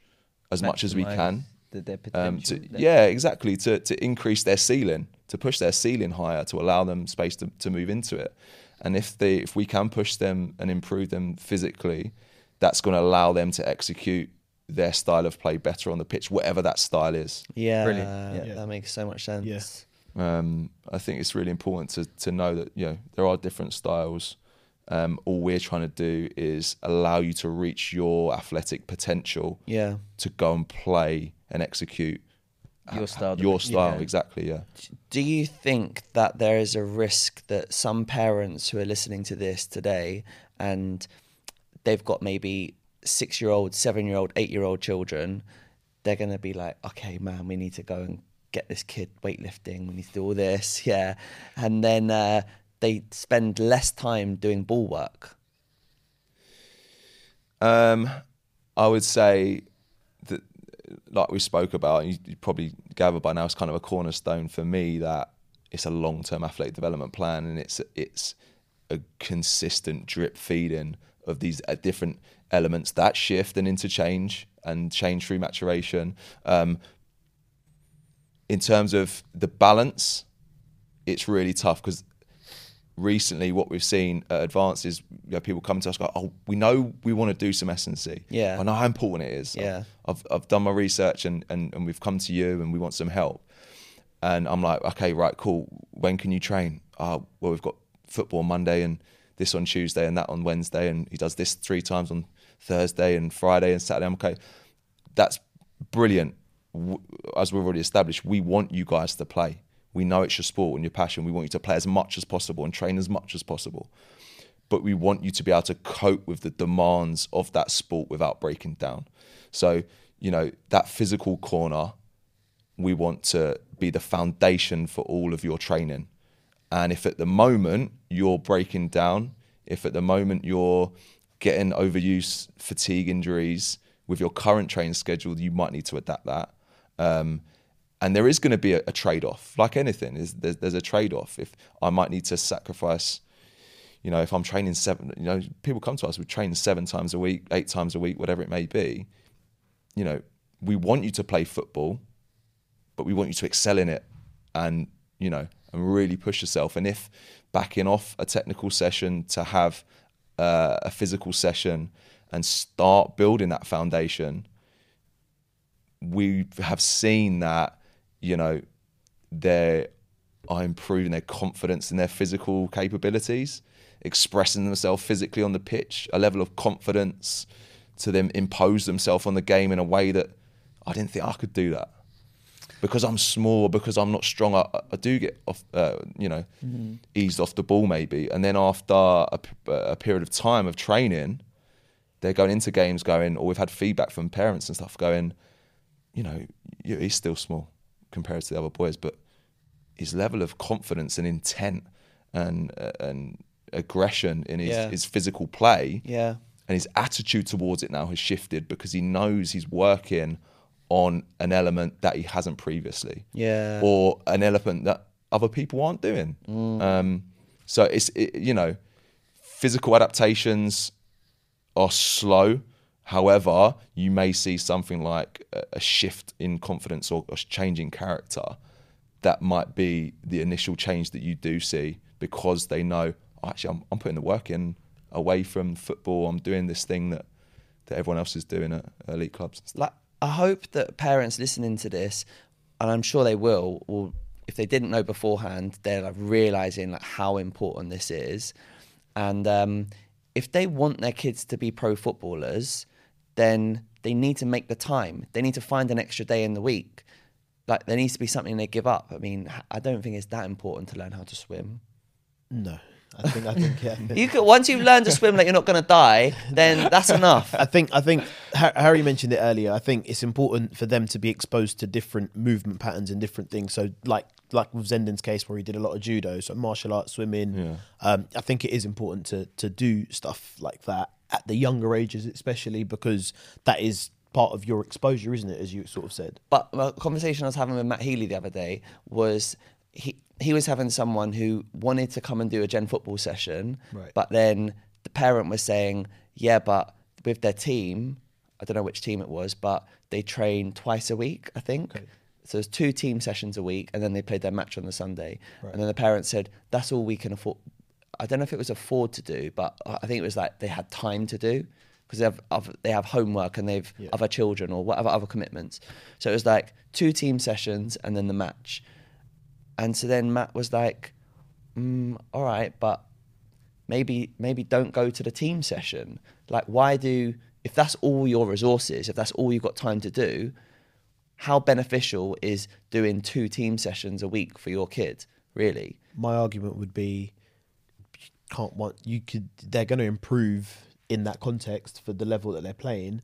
as much as we can. The- their Um, to, their- yeah, exactly. To to increase their ceiling, to push their ceiling higher, to allow them space to, to move into it. And if they if we can push them and improve them physically, that's going to allow them to execute their style of play better on the pitch, whatever that style is. Yeah, Brilliant. Yeah. that makes so much sense. Yeah. Um, I think it's really important to to know that you know there are different styles. Um, all we're trying to do is allow you to reach your athletic potential Yeah. to go and play and execute Your style. Your style, Yeah. exactly. Yeah. Do you think that there is a risk that some parents who are listening to this today and they've got maybe six year old, seven year old, eight year old children, they're going to be like, okay, man, we need to go and get this kid weightlifting. We need to do all this. [LAUGHS] Yeah. And then uh, they spend less time doing ball work. Um, I would say like we spoke about, you, probably gather by now, it's kind of a cornerstone for me that it's a long-term athletic development plan, and it's it's a consistent drip feeding of these uh, different elements that shift and interchange and change through maturation. Um, in terms of the balance, it's really tough because recently what we've seen at Advance is you know, people come to us go, oh, we know we want to do some S&C. Yeah. I know how important it is. Yeah. I've, I've done my research and, and, and we've come to you and we want some help. And I'm like, okay, right, cool. When can you train? Oh, well, we've got football Monday and this on Tuesday and that on Wednesday. And he does this three times on Thursday and Friday and Saturday. I'm okay. That's brilliant. As we've already established, we want you guys to play. We know it's your sport and your passion. We want you to play as much as possible and train as much as possible. But we want you to be able to cope with the demands of that sport without breaking down. So, you know, that physical corner, we want to be the foundation for all of your training. And if at the moment you're breaking down, if at the moment you're getting overuse, fatigue injuries with your current training schedule, you might need to adapt that. Um, and there is going to be a, a trade off, like anything. Is there's, there's a trade off. If I might need to sacrifice, you know, if I'm training seven, you know, people come to us, we train seven times a week, eight times a week, whatever it may be. You know, we want you to play football, but we want you to excel in it and you know and really push yourself and if backing off a technical session to have uh, a physical session and start building that foundation we have seen that you know they are improving their confidence in their physical capabilities expressing themselves physically on the pitch a level of confidence to them impose themselves on the game in a way that I didn't think I could do that. Because I'm small, because I'm not strong, I, I do get off, uh, you know, eased off the ball maybe. And then after a period of time of training, they're going into games going, or we've had feedback from parents and stuff going, you know, he's still small compared to the other boys, but his level of confidence and intent and uh, and aggression in his, Yeah. his physical play Yeah. and his attitude towards it now has shifted because he knows he's working on an element that he hasn't previously Yeah. or an element that other people aren't doing um, so it's it, you know physical adaptations are slow however you may see something like a, shift in confidence or a change in character that might be the initial change that you do see because they know "Oh, actually I'm, I'm putting the work in away from football i'm doing this thing that that everyone else is doing at elite clubs like I hope that parents listening to this and I'm sure they will. Or if they didn't know beforehand, they're like realizing like how important this is, and um, if they want their kids to be pro footballers, then they need to make the time. They need to find an extra day in the week. Like there needs to be something they give up. I mean, I don't think it's that important to learn how to swim. No, I think I think yeah. [LAUGHS] You could once you've learned to swim like you're not going to die, then that's enough. I think I think Harry mentioned it earlier. I think it's important for them to be exposed to different movement patterns and different things. So like like with Zenden's case where he did a lot of judo, so martial arts, swimming. Yeah. Um, I think it is important to to do stuff like that at the younger ages, especially because that is part of your exposure, isn't it? As you sort of said. But a conversation I was having with Matt Healy the other day was he he was having someone who wanted to come and do a gen football session, Right. but then the parent was saying, "Yeah, but with their team, I don't know which team it was, but they train twice a week, I think." So there's two team sessions a week, and then they played their match on the Sunday. And then the parents said, "That's all we can afford." I don't know if it was afford to do, but I think it was like they had time to do because they have oth- they have homework and they've other children or whatever other commitments. So it was like two team sessions and then the match. And so then Matt was like, mm, "All right, but maybe maybe don't go to the team session. Like, why do if that's all your resources, if that's all you've got time to do, how beneficial is doing two team sessions a week for your kid? Really? my argument would be can't want you could they're going to improve in that context for the level that they're playing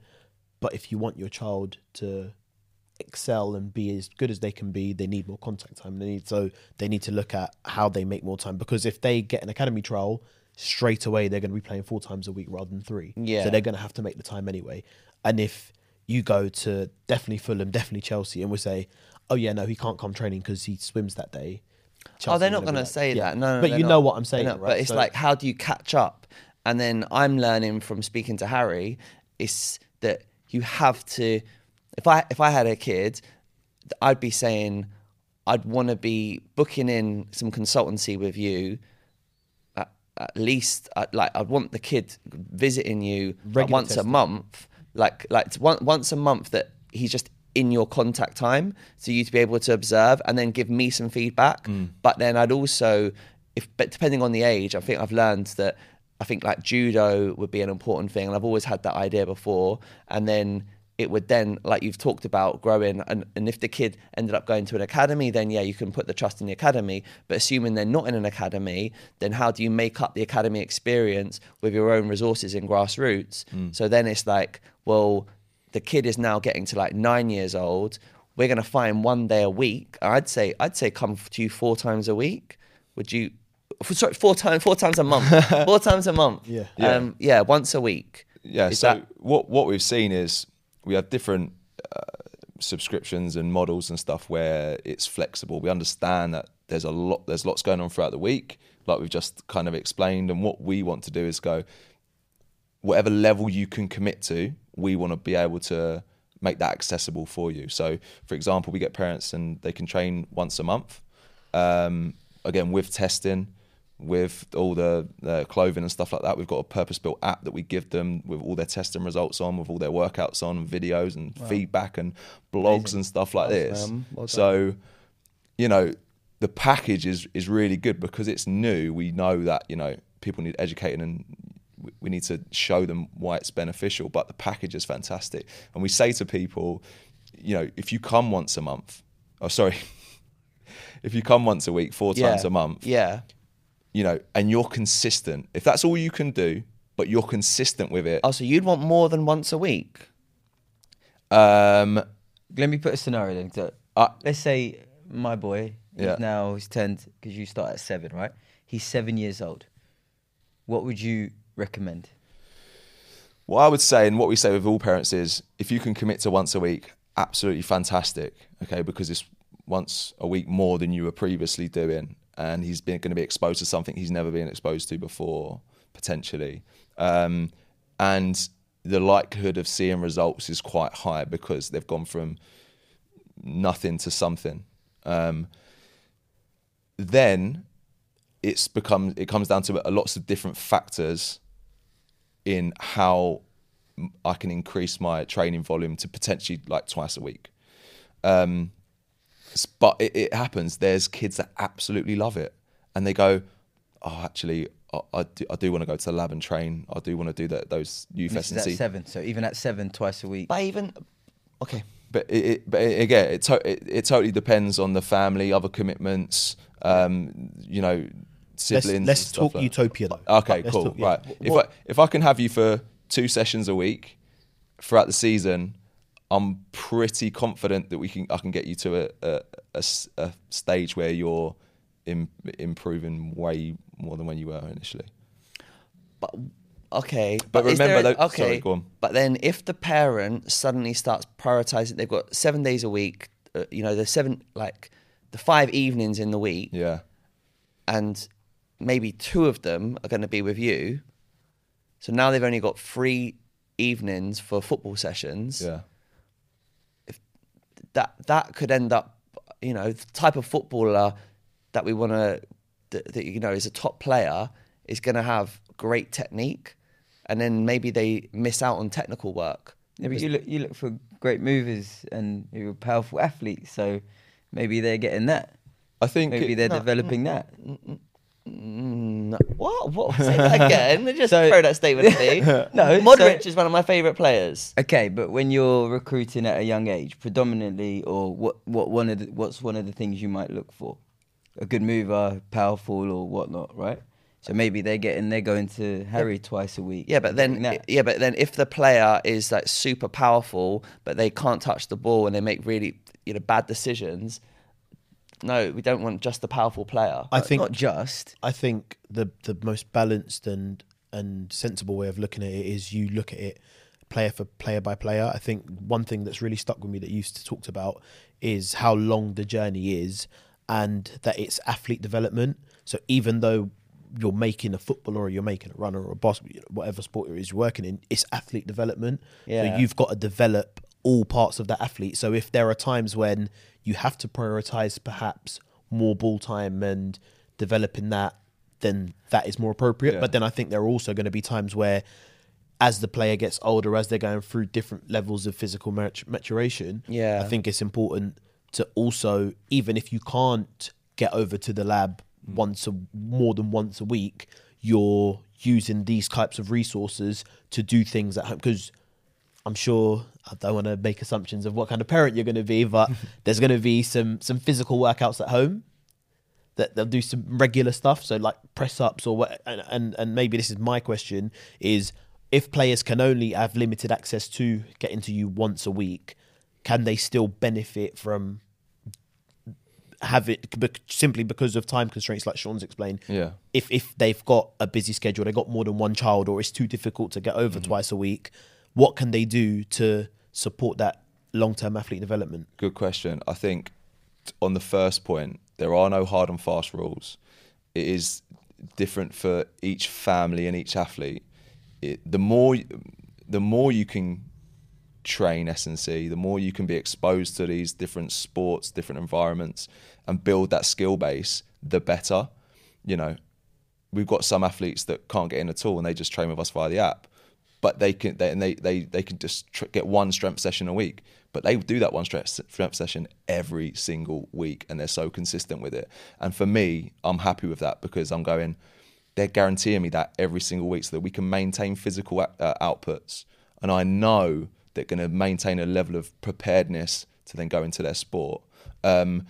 but if you want your child to excel and be as good as they can be they need more contact time. They need so they need to look at how they make more time because if they get an academy trial straight away they're going to be playing four times a week rather than three. Yeah. so they're going to have to make the time anyway. And if you go to definitely fulham definitely chelsea and we say oh yeah no he can't come training because he swims that day oh, they're not going to say yeah. that. No, no but you not. know what I'm saying, right? But it's So- like, how do you catch up? And then I'm learning from speaking to Harry is that you have to. If I if I had a kid, I'd be saying I'd want to be booking in some consultancy with you. At, at least, uh, like I'd want the kid visiting you like, once testing. a month, like like one, once a month that he's just in your contact time, so you to be able to observe and then give me some feedback. Mm. But then I'd also, if but depending on the age, I think I've learned that I think like judo would be an important thing, and I've always had that idea before. And then it would then, like you've talked about, growing. And, and if the kid ended up going to an academy, then yeah, you can put the trust in the academy. But assuming they're not in an academy, then how do you make up the academy experience with your own resources in grassroots? Mm. So then it's like, well, the kid is now getting to like nine years old. We're going to find one day a week. I'd say, I'd say, come to you four times a week. Would you? f- Sorry, four times, four times a month. [LAUGHS] four times a month. Yeah. Yeah. Um, yeah, once a week. Yeah. Is so that- what what we've seen is we have different uh, subscriptions and models and stuff where it's flexible. We understand that there's a lot there's lots going on throughout the week, like we've just kind of explained. And what we want to do is go whatever level you can commit to. We want to be able to make that accessible for you. So, for example, we get parents and they can train once a month. Um, again, with testing, with all the, the clothing and stuff like that, we've got a purpose-built app that we give them with all their testing results on, with all their workouts on, and videos and feedback and blogs and stuff like this. Well so, you know, the package is is really good because it's new. We know that you know people need educating and we- we need to show them why it's beneficial. But the package is fantastic, and we say to people, you know, if you come once a month, oh sorry, [LAUGHS] if you come once a week, four times a month, Yeah. you know, and you're consistent. If that's all you can do, but you're consistent with it, Oh, so you'd want more than once a week? um, Let me put a scenario then. So, Uh, let's say my boy is Yeah. now he's turned because you start at seven, right? He's seven years old. What would you recommend? What I would say, and what we say with all parents is, if you can commit to once a week, absolutely fantastic. Okay, because it's once a week more than you were previously doing, and he's been going to be exposed to something he's never been exposed to before, potentially. Um, and the likelihood of seeing results is quite high because they've gone from nothing to something. Um, then it's become it comes down to lots of different factors in how I can increase my training volume to potentially like twice a week. Um, But it, it happens. There's kids that absolutely love it, and they go, "Oh, actually, I, I do, I do want to go to the lab and train. I do want to do that those youth This at S&C." seven, so even at seven, twice a week. But even okay, But it, it, but it, again, it, to, it it totally depends on the family, other commitments. Um, you know, siblings. and let's talk like- utopia though. Okay, Let's cool. talk- yeah. Right. If I if I can have you for two sessions a week throughout the season, I'm pretty confident that we can I can get you to a a stage where you're Im, improving way more than when you were initially. but okay. But is remember there- though- okay. sorry, go on. But then, if the parent suddenly starts prioritizing, they've got seven days a week. Uh, you know, the seven like the five evenings in the week, Yeah. and maybe two of them are going to be with you. So now they've only got three evenings for football sessions. Yeah. If That that could end up, you know, the type of footballer that we want to, that, that you know is a top player is going to have great technique, and then maybe they miss out on technical work. Yeah, but you look you look for great movers and you're a powerful athlete, so maybe they're getting that. I think Maybe it- they're developing that. Mm, what? What? [LAUGHS] Say that again. Just So- throw that statement at me. [LAUGHS] No, Modric so- is one of my favourite players. Okay, but when you're recruiting at a young age, predominantly, or what what one of the, what's one of the things you might look for? A good mover, powerful, or whatnot, right? So maybe they're getting they're going to Harry twice a week. Yeah, but then yeah, but then if the player is like super powerful, but they can't touch the ball and they make really you know bad decisions, no, we don't want just the powerful player. I think not just. I think the the most balanced and and sensible way of looking at it is you look at it player for player by player. I think one thing that's really stuck with me that you used to talked about is how long the journey is and that it's athlete development. So even though you're making a footballer or you're making a runner or a boss, whatever sport it is you're working in, it's athlete development. Yeah. So you've got to develop all parts of that athlete. So if there are times when you have to prioritize perhaps more ball time and developing that, then that is more appropriate. Yeah. But then I think there are also going to be times where, as the player gets older, as they're going through different levels of physical mat- maturation, Yeah. I think it's important to also, even if you can't get over to the lab mm. once a more than once a week, you're using these types of resources to do things at home because I'm sure I don't want to make assumptions of what kind of parent you're going to be, but [LAUGHS] there's going to be some some physical workouts at home that they'll do some regular stuff, so like press ups or what. And, and and maybe this is my question: is if players can only have limited access to getting to you once a week, can they still benefit from have it simply because of time constraints, like Sean's explained? Yeah. if if they've got a busy schedule, they've got more than one child, or it's too difficult to get over mm-hmm. twice a week, what can they do to support that long term athlete development? Good question. I think on the first point, there are no hard and fast rules. It is different for each family and each athlete. It, the more, the more you can train S&C, the more you can be exposed to these different sports, different environments, and build that skill base, the better. You know, we've got some athletes that can't get in at all, and they just train with us via the app. But they can, they, and they they they can just tr- get one strength session a week. But they do that one strength strength session every single week, and they're so consistent with it. And for me, I'm happy with that because I'm going. They're guaranteeing me that every single week, so that we can maintain physical uh, outputs, and I know they're going to maintain a level of preparedness to then go into their sport. Um,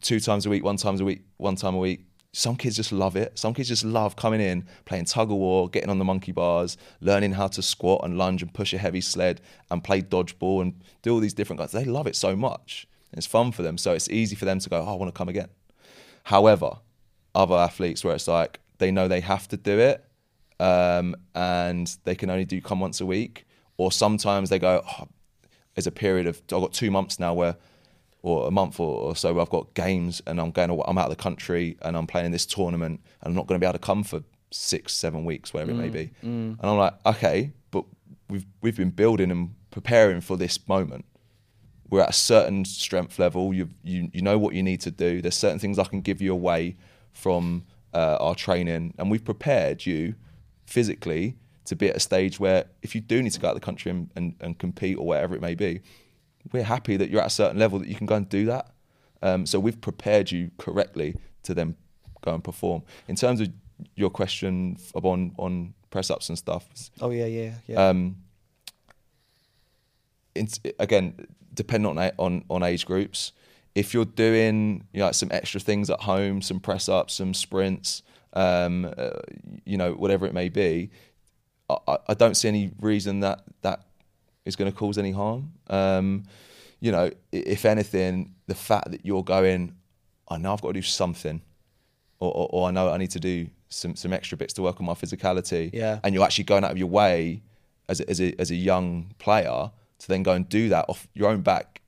two times a week, one times a week, one time a week. Some kids just love it. Some kids just love coming in, playing tug of war, getting on the monkey bars, learning how to squat and lunge and push a heavy sled and play dodgeball and do all these different guys. They love it so much. It's fun for them. So it's easy for them to go, oh, I want to come again. However, other athletes where it's like they know they have to do it um, and they can only do come once a week, or sometimes they go, oh, there's a period of I've got two months now where, or a month or, or so, where I've got games and I'm going, aw- I'm out of the country and I'm playing this tournament and I'm not going to be able to come for six, seven weeks, whatever it may be. And I'm like, okay, but we've we've been building and preparing for this moment. We're at a certain strength level. You you you know what you need to do. There's certain things I can give you away from uh, our training, and we've prepared you physically to be at a stage where if you do need to go out of the country and, and, and compete or whatever it may be, we're happy that you're at a certain level that you can go and do that. Um, so we've prepared you correctly to then go and perform. In terms of your question on on press ups and stuff, Oh yeah, yeah, yeah. um, it's, again, depending on on on age groups. If you're doing you know like some extra things at home, some press ups, some sprints, um, uh, you know whatever it may be, I, I- I don't see any reason that that is going to cause any harm. Um, you know, if anything, the fact that you're going, I know I've got to do something, or, or, or I know I need to do some some extra bits to work on my physicality. Yeah. And you're actually going out of your way as a, as a, as a young player to then go and do that off your own back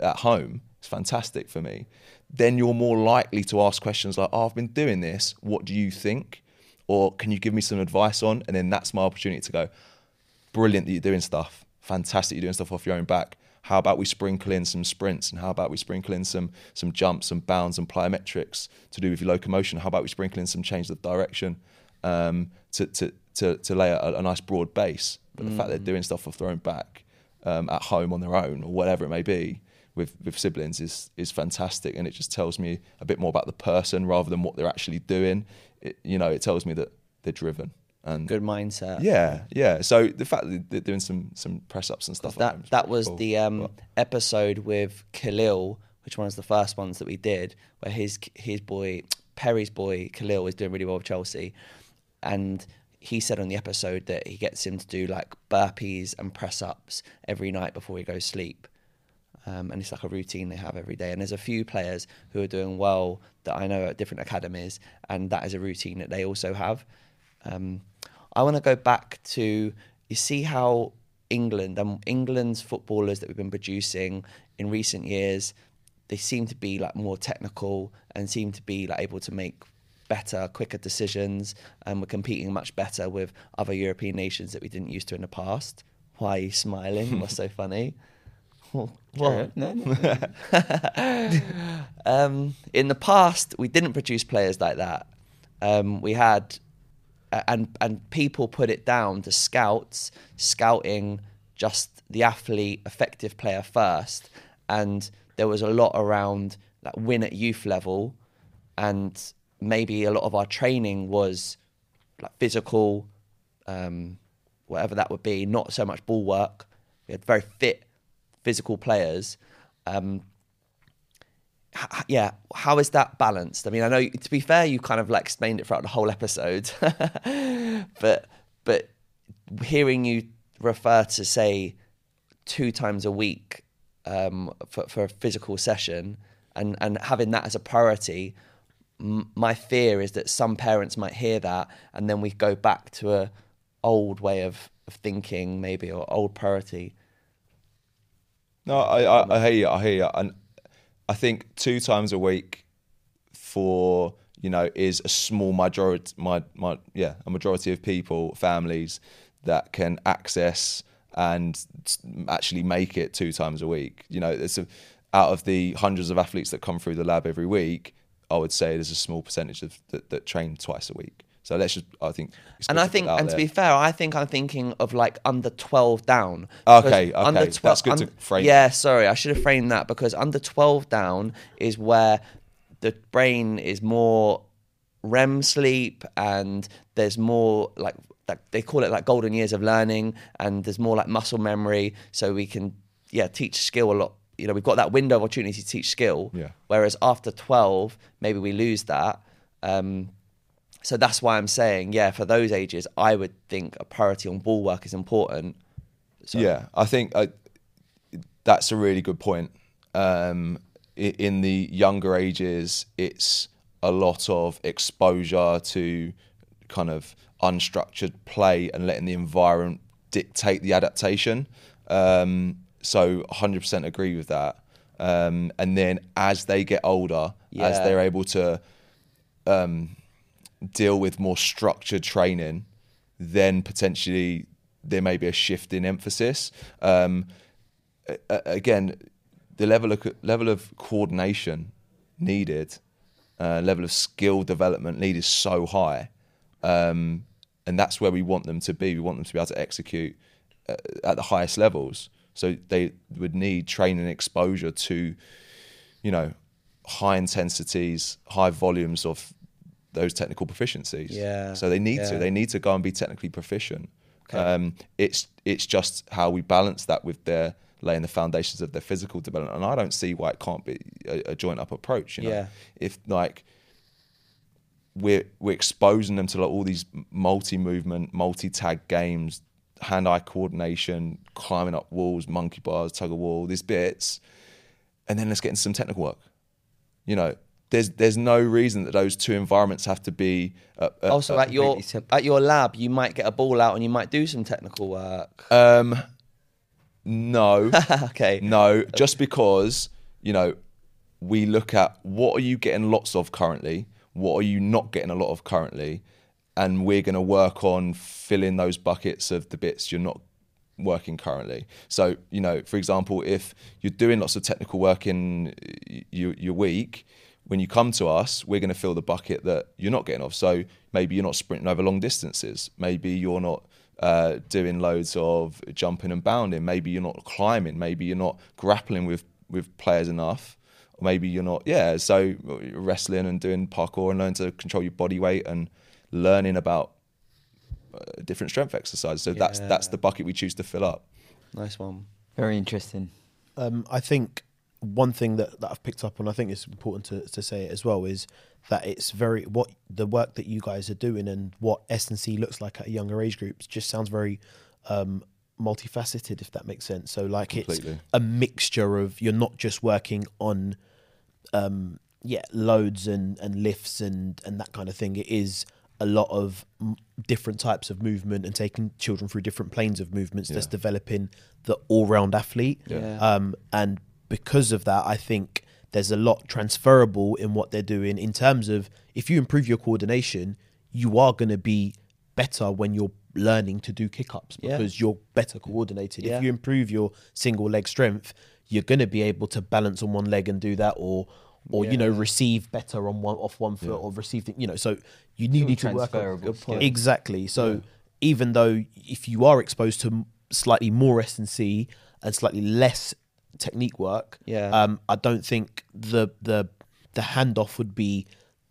at home. It's fantastic for me. Then you're more likely to ask questions like, "Oh, I've been doing this. What do you think?" Or can you give me some advice on? And then that's my opportunity to go, brilliant that you're doing stuff. Fantastic you're doing stuff off your own back. How about we sprinkle in some sprints and how about we sprinkle in some some jumps, and bounds and plyometrics to do with your locomotion? How about we sprinkle in some change of direction um, to, to, to, to lay a, a nice broad base? But the fact they're doing stuff off their own back um, at home on their own or whatever it may be with, with siblings is is fantastic and it just tells me a bit more about the person rather than what they're actually doing. It, you know, it tells me that they're driven and Good mindset. yeah, yeah. So the fact that they're doing some some press ups and stuff like that was cool. the um, But- episode with Khalil, which one was the first ones that we did, where his his boy Perry's boy Khalil was doing really well with Chelsea, and he said on the episode that he gets him to do like burpees and press ups every night before he goes sleep. Um, and it's like a routine they have every day. And there's a few players who are doing well that I know at different academies, and that is a routine that they also have. Um, I want to go back to you see how England and England's footballers that we've been producing in recent years, they seem to be like more technical and seem to be like able to make better, quicker decisions, and we're competing much better with other European nations that we didn't used to in the past. Why are you smiling? What's so [LAUGHS] funny? [LAUGHS] what? No, no. [LAUGHS] um, in the past, we didn't produce players like that. Um, we had, and and people put it down to scouts scouting just the athlete, effective player first, and there was a lot around like win at youth level, and maybe a lot of our training was like physical, um, whatever that would be, not so much ball work. We had very fit, physical players. Um, yeah, how is that balanced? I mean, I know to be fair, you kind of like explained it throughout the whole episode, [LAUGHS] but but hearing you refer to say two times a week um, for for a physical session and and having that as a priority, m- my fear is that some parents might hear that and then we go back to a old way of, of thinking maybe or old priority. No, I, I, I hear you. I hear you, and I think two times a week for you know is a small majority. My my yeah, a majority of people, families that can access and actually make it two times a week. You know, it's a, out of the hundreds of athletes that come through the lab every week, I would say there's a small percentage of that, that train twice a week. So let's just, I think, And I to think, and to be fair, I think I'm thinking of like under 12 down. Okay, okay, that's good to frame. Yeah, sorry, I should have framed that because under 12 down is where the brain is more REM sleep and there's more like, like they call it like golden years of learning and there's more like muscle memory so we can yeah teach skill a lot you know we've got that window of opportunity to teach skill Yeah. whereas after 12 maybe we lose that um, so that's why I'm saying, yeah, for those ages, I would think a priority on ball work is important. So, Yeah, I think I, that's a really good point. Um, in the younger ages, it's a lot of exposure to kind of unstructured play and letting the environment dictate the adaptation. Um, so 100% agree with that. Um, and then as they get older, as they're able to um, deal with more structured training, then potentially there may be a shift in emphasis. Um, again, the level of level of coordination needed, uh, level of skill development needed is so high, um, and that's where we want them to be. We want them to be able to execute uh, at the highest levels. So they would need training exposure to, you know, high intensities, high volumes of those technical proficiencies. Yeah, So they need yeah. to. They need to go and be technically proficient. Um, it's it's just how we balance that with their laying the foundations of their physical development, and I don't see why it can't be a, a joint up approach. You know, Yeah. if like we're we're exposing them to like all these multi-movement, multi-tag games, hand-eye coordination, climbing up walls, monkey bars, tug of war, these bits, and then let's get into some technical work. You know, there's there's no reason that those two environments have to be. Uh, uh, Also, uh, at your at your lab, you might get a ball out and you might do some technical work. um, no, [LAUGHS] okay. no, just because you know we look at what are you getting lots of currently, what are you not getting a lot of currently, and we're going to work on filling those buckets of the bits you're not working currently. So you know, for example, if you're doing lots of technical work in your your week. When you come to us, we're going to fill the bucket that you're not getting off. So maybe you're not sprinting over long distances. Maybe you're not uh, doing loads of jumping and bounding. Maybe you're not climbing. Maybe you're not grappling with with players enough. Or maybe you're not. Yeah. So wrestling and doing parkour and learning to control your body weight and learning about uh, different strength exercises. So that's that's the bucket we choose to fill up. Nice one. Very interesting. Um, I think one thing that, that I've picked up on, I think it's important to, to say it as well, is that it's very what the work that you guys are doing and what S and C looks like at a younger age groups just sounds very um, multifaceted, if that makes sense. So like Completely. it's a mixture of you're not just working on um, yeah loads and and lifts and and that kind of thing. It is a lot of m- different types of movement and taking children through different planes of movements. That's developing the all-round athlete. Yeah. Um, and because of that, I think there's a lot transferable in what they're doing in terms of if you improve your coordination, you are going to be better when you're learning to do kick ups Yeah. because you're better coordinated. Yeah. If you improve your single leg strength, you're going to be able to balance on one leg and do that or or you know receive better on one off one foot or receive the, you know so you need, need to work on transferable Good point. Exactly. So even though if you are exposed to slightly more S and C and slightly less technique work, Yeah. um, I don't think the the the handoff would be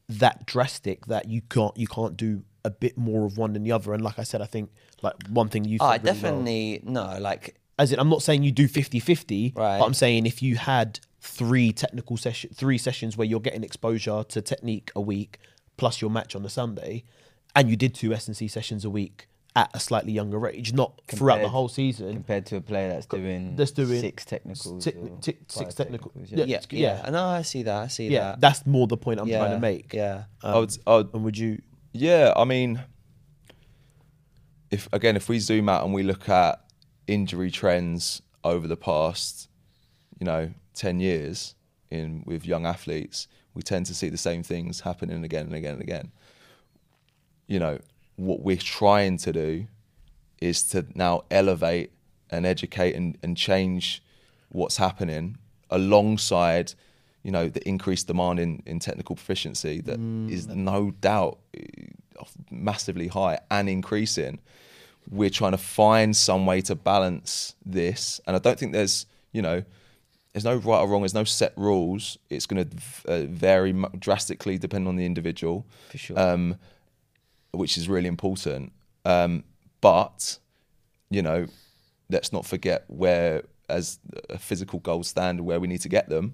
that drastic that you can't you can't do a bit more of one than the other. And like I said, I think like one thing you Oh, I really well- definitely no. Like as in I'm not saying you do 50-50, Right. but I'm saying if you had three technical session three sessions where you're getting exposure to technique a week plus your match on the Sunday and you did two S&C sessions a week at a slightly younger age, not throughout the whole season. Compared to a player that's doing That's doing six technicals, Six- or six technical- technicals, yeah. yeah, yeah. yeah. No, I see that. I see yeah, that. that's more the point I'm yeah, trying to make. Yeah. Um, I would, I would and would you Yeah, I mean, if again, if we zoom out and we look at injury trends over the past, you know, ten years in with young athletes, we tend to see the same things happening again and again and again. You know, what we're trying to do is to now elevate and educate and, and change what's happening alongside you know the increased demand in, in technical proficiency that is no doubt uh, massively high and increasing. We're trying to find some way to balance this and i don't think there's you know there's no right or wrong there's no set rules. It's going to uh, vary drastically depending on the individual. For sure. um, which is really important. Um, but you know, let's not forget where, as a physical gold standard, where we need to get them,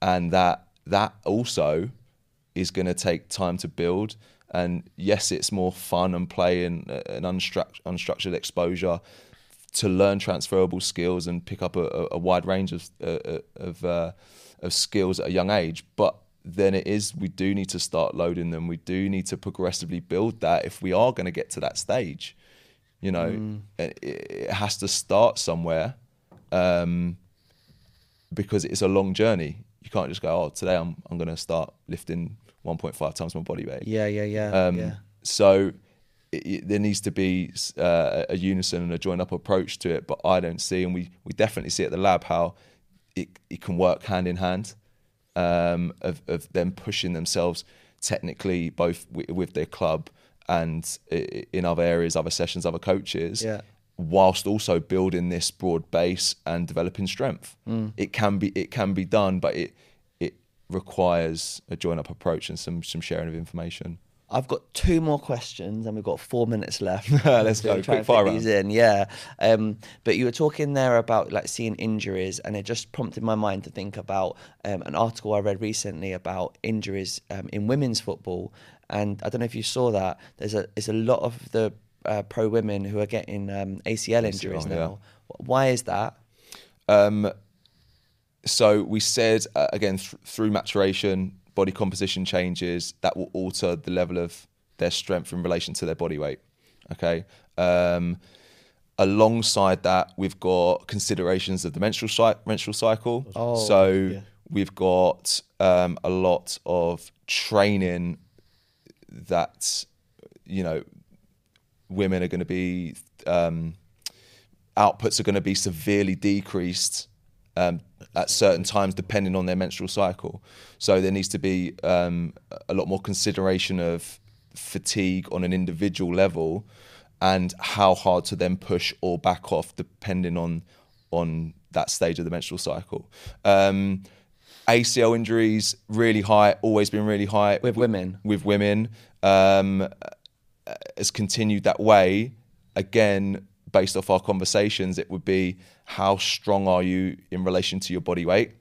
and that that also is going to take time to build. And yes, it's more fun and play and an unstruct- unstructured exposure to learn transferable skills and pick up a, a, a wide range of uh, uh, of uh, of skills at a young age. But then it is we do need to start loading them. We do need to progressively build that if we are going to get to that stage. You know, it, it has to start somewhere um, because it's a long journey. You can't just go, oh, today I'm I'm going to start lifting 1.5 times my body weight. Yeah, yeah, yeah. Um, yeah. So it, it, there needs to be uh, a unison and a joined up approach to it. But I don't see, and we, we definitely see at the lab how it, it can work hand in hand um, of, of them pushing themselves technically, both w- with their club and in other areas, other sessions, other coaches. Yeah. Whilst also building this broad base and developing strength, Mm. it can be it can be done, but it it requires a join up approach and some some sharing of information. I've got two more questions, and we've got four minutes left. [LAUGHS] Let's go. Quick fire these in, yeah. Um, but you were talking there about like seeing injuries, and it just prompted my mind to think about um, an article I read recently about injuries um, in women's football. And I don't know if you saw that. There's a there's a lot of the uh, pro women who are getting um, ACL injuries yeah. now. Why is that? Um, so we said uh, again th- through maturation, body composition changes that will alter the level of their strength in relation to their body weight. Okay. Um, alongside that, we've got considerations of the menstrual, cy- menstrual cycle. Oh, so yeah. we've got um, a lot of training that you know women are going to be um, outputs are going to be severely decreased um, at certain times depending on their menstrual cycle. So there needs to be um, a lot more consideration of fatigue on an individual level and how hard to then push or back off depending on on that stage of the menstrual cycle. Um, ACL injuries really high, always been really high With women? With women, um, has continued that way. Again, based off our conversations, it would be how strong are you in relation to your body weight?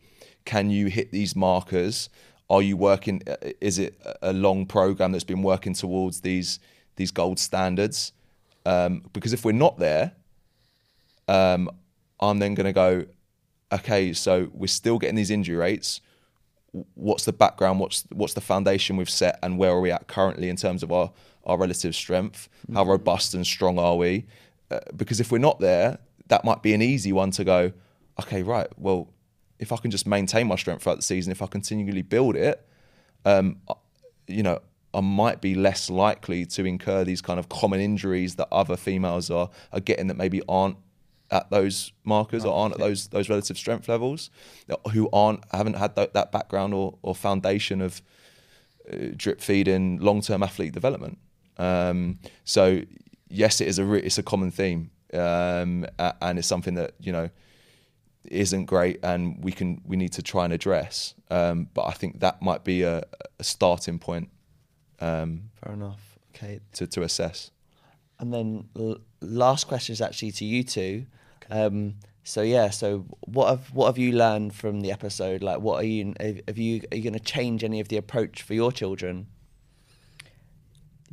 Can you hit these markers? Are you working? uh, Is it a long program that's been working towards these these gold standards? Um, because if we're not there, um, I'm then going to go, okay, so we're still getting these injury rates. What's the background? What's what's the foundation we've set, and where are we at currently in terms of our our relative strength? How robust and strong are we? Uh, because if we're not there, that might be an easy one to go. Okay, right. Well, if I can just maintain my strength throughout the season, if I continually build it, um, you know, I might be less likely to incur these kind of common injuries that other females are are getting that maybe aren't at those markers or aren't at those those relative strength levels, who aren't haven't had that, that background or, or foundation of uh, drip feeding long term athlete development. Um, so yes, it is a re- it's a common theme, um, and it's something that you know isn't great, and we can we need to try and address. Um, but I think that might be a, a starting point um, Fair enough. Okay. to to assess. And then l- last question is actually to you two. Um, so yeah, so what have what have you learned from the episode? Like, what are you have you are you going to change any of the approach for your children?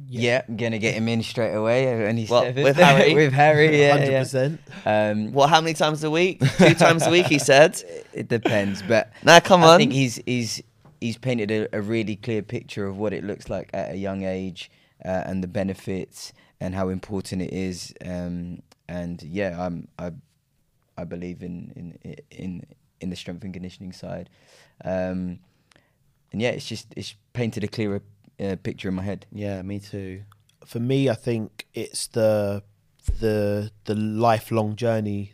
Yeah, I'm gonna get him in straight away. Only Well, with Harry? [LAUGHS] with Harry, yeah, Hundred yeah. percent. Um, What? How many times a week? Two times a week, he said. [LAUGHS] it depends, but Nah, come I on. think he's he's he's painted a, a really clear picture of what it looks like at a young age uh, and the benefits and how important it is. Um, and yeah, I'm I I believe in in in in the strength and conditioning side. Um, and yeah, it's just it's painted a clearer uh, picture in my head. Yeah, me too. for me, I think it's the the the lifelong journey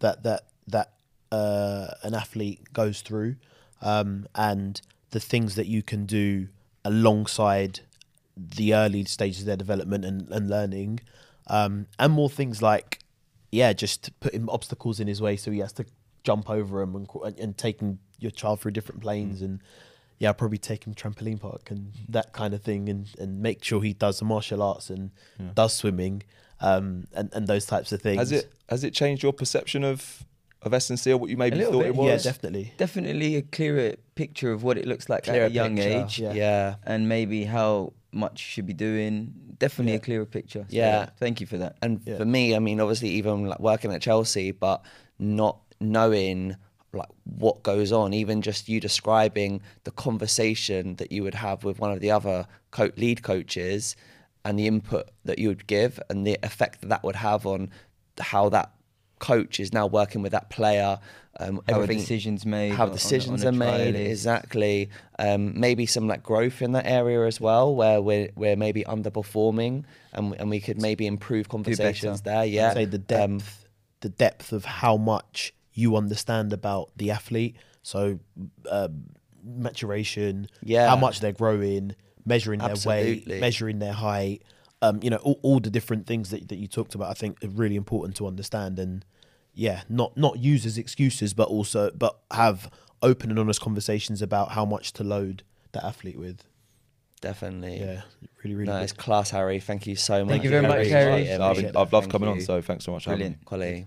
that that that uh, an athlete goes through, um, and the things that you can do alongside the early stages of their development and, and learning, um, and more things like, yeah, just putting obstacles in his way so he has to jump over them and, and, and taking your child through different planes and yeah, I'll probably take him trampoline park and that kind of thing, and, and make sure he does the martial arts and does swimming, um, and and those types of things. Has it has it changed your perception of of S and C or what you maybe thought bit, it Yeah, was? definitely. Definitely a clearer picture of what it looks like Clearer at a young picture. age. Yeah. Yeah. and maybe how much you should be doing. Definitely a clearer picture. So, Yeah. thank you for that. And Yeah. for me, I mean, obviously, even like working at Chelsea, but not knowing like what goes on, even just you describing the conversation that you would have with one of the other co- lead coaches, and the input that you would give, and the effect that that would have on how that coach is now working with that player. Um, How everything- decisions made How on- on a- decisions on are made exactly. Um, maybe some like growth in that area as well, where we're we're maybe underperforming, and and we could maybe improve conversations there. Yeah, I'd say the depth, Um, the depth of how much you understand about the athlete. So, um, maturation, Yeah. how much they're growing, measuring their weight, measuring their height. Um, you know, all, all the different things that that you talked about. I think are really important to understand, and yeah, not not use as excuses, but also but have open and honest conversations about how much to load the athlete with. Definitely. Yeah, really, really. No, good. it's class, Harry. Thank you so much. Thank you very much, Harry. it. I've, Appreciate I've loved Thank coming on, so thanks so much. for having. Brilliant. Quality.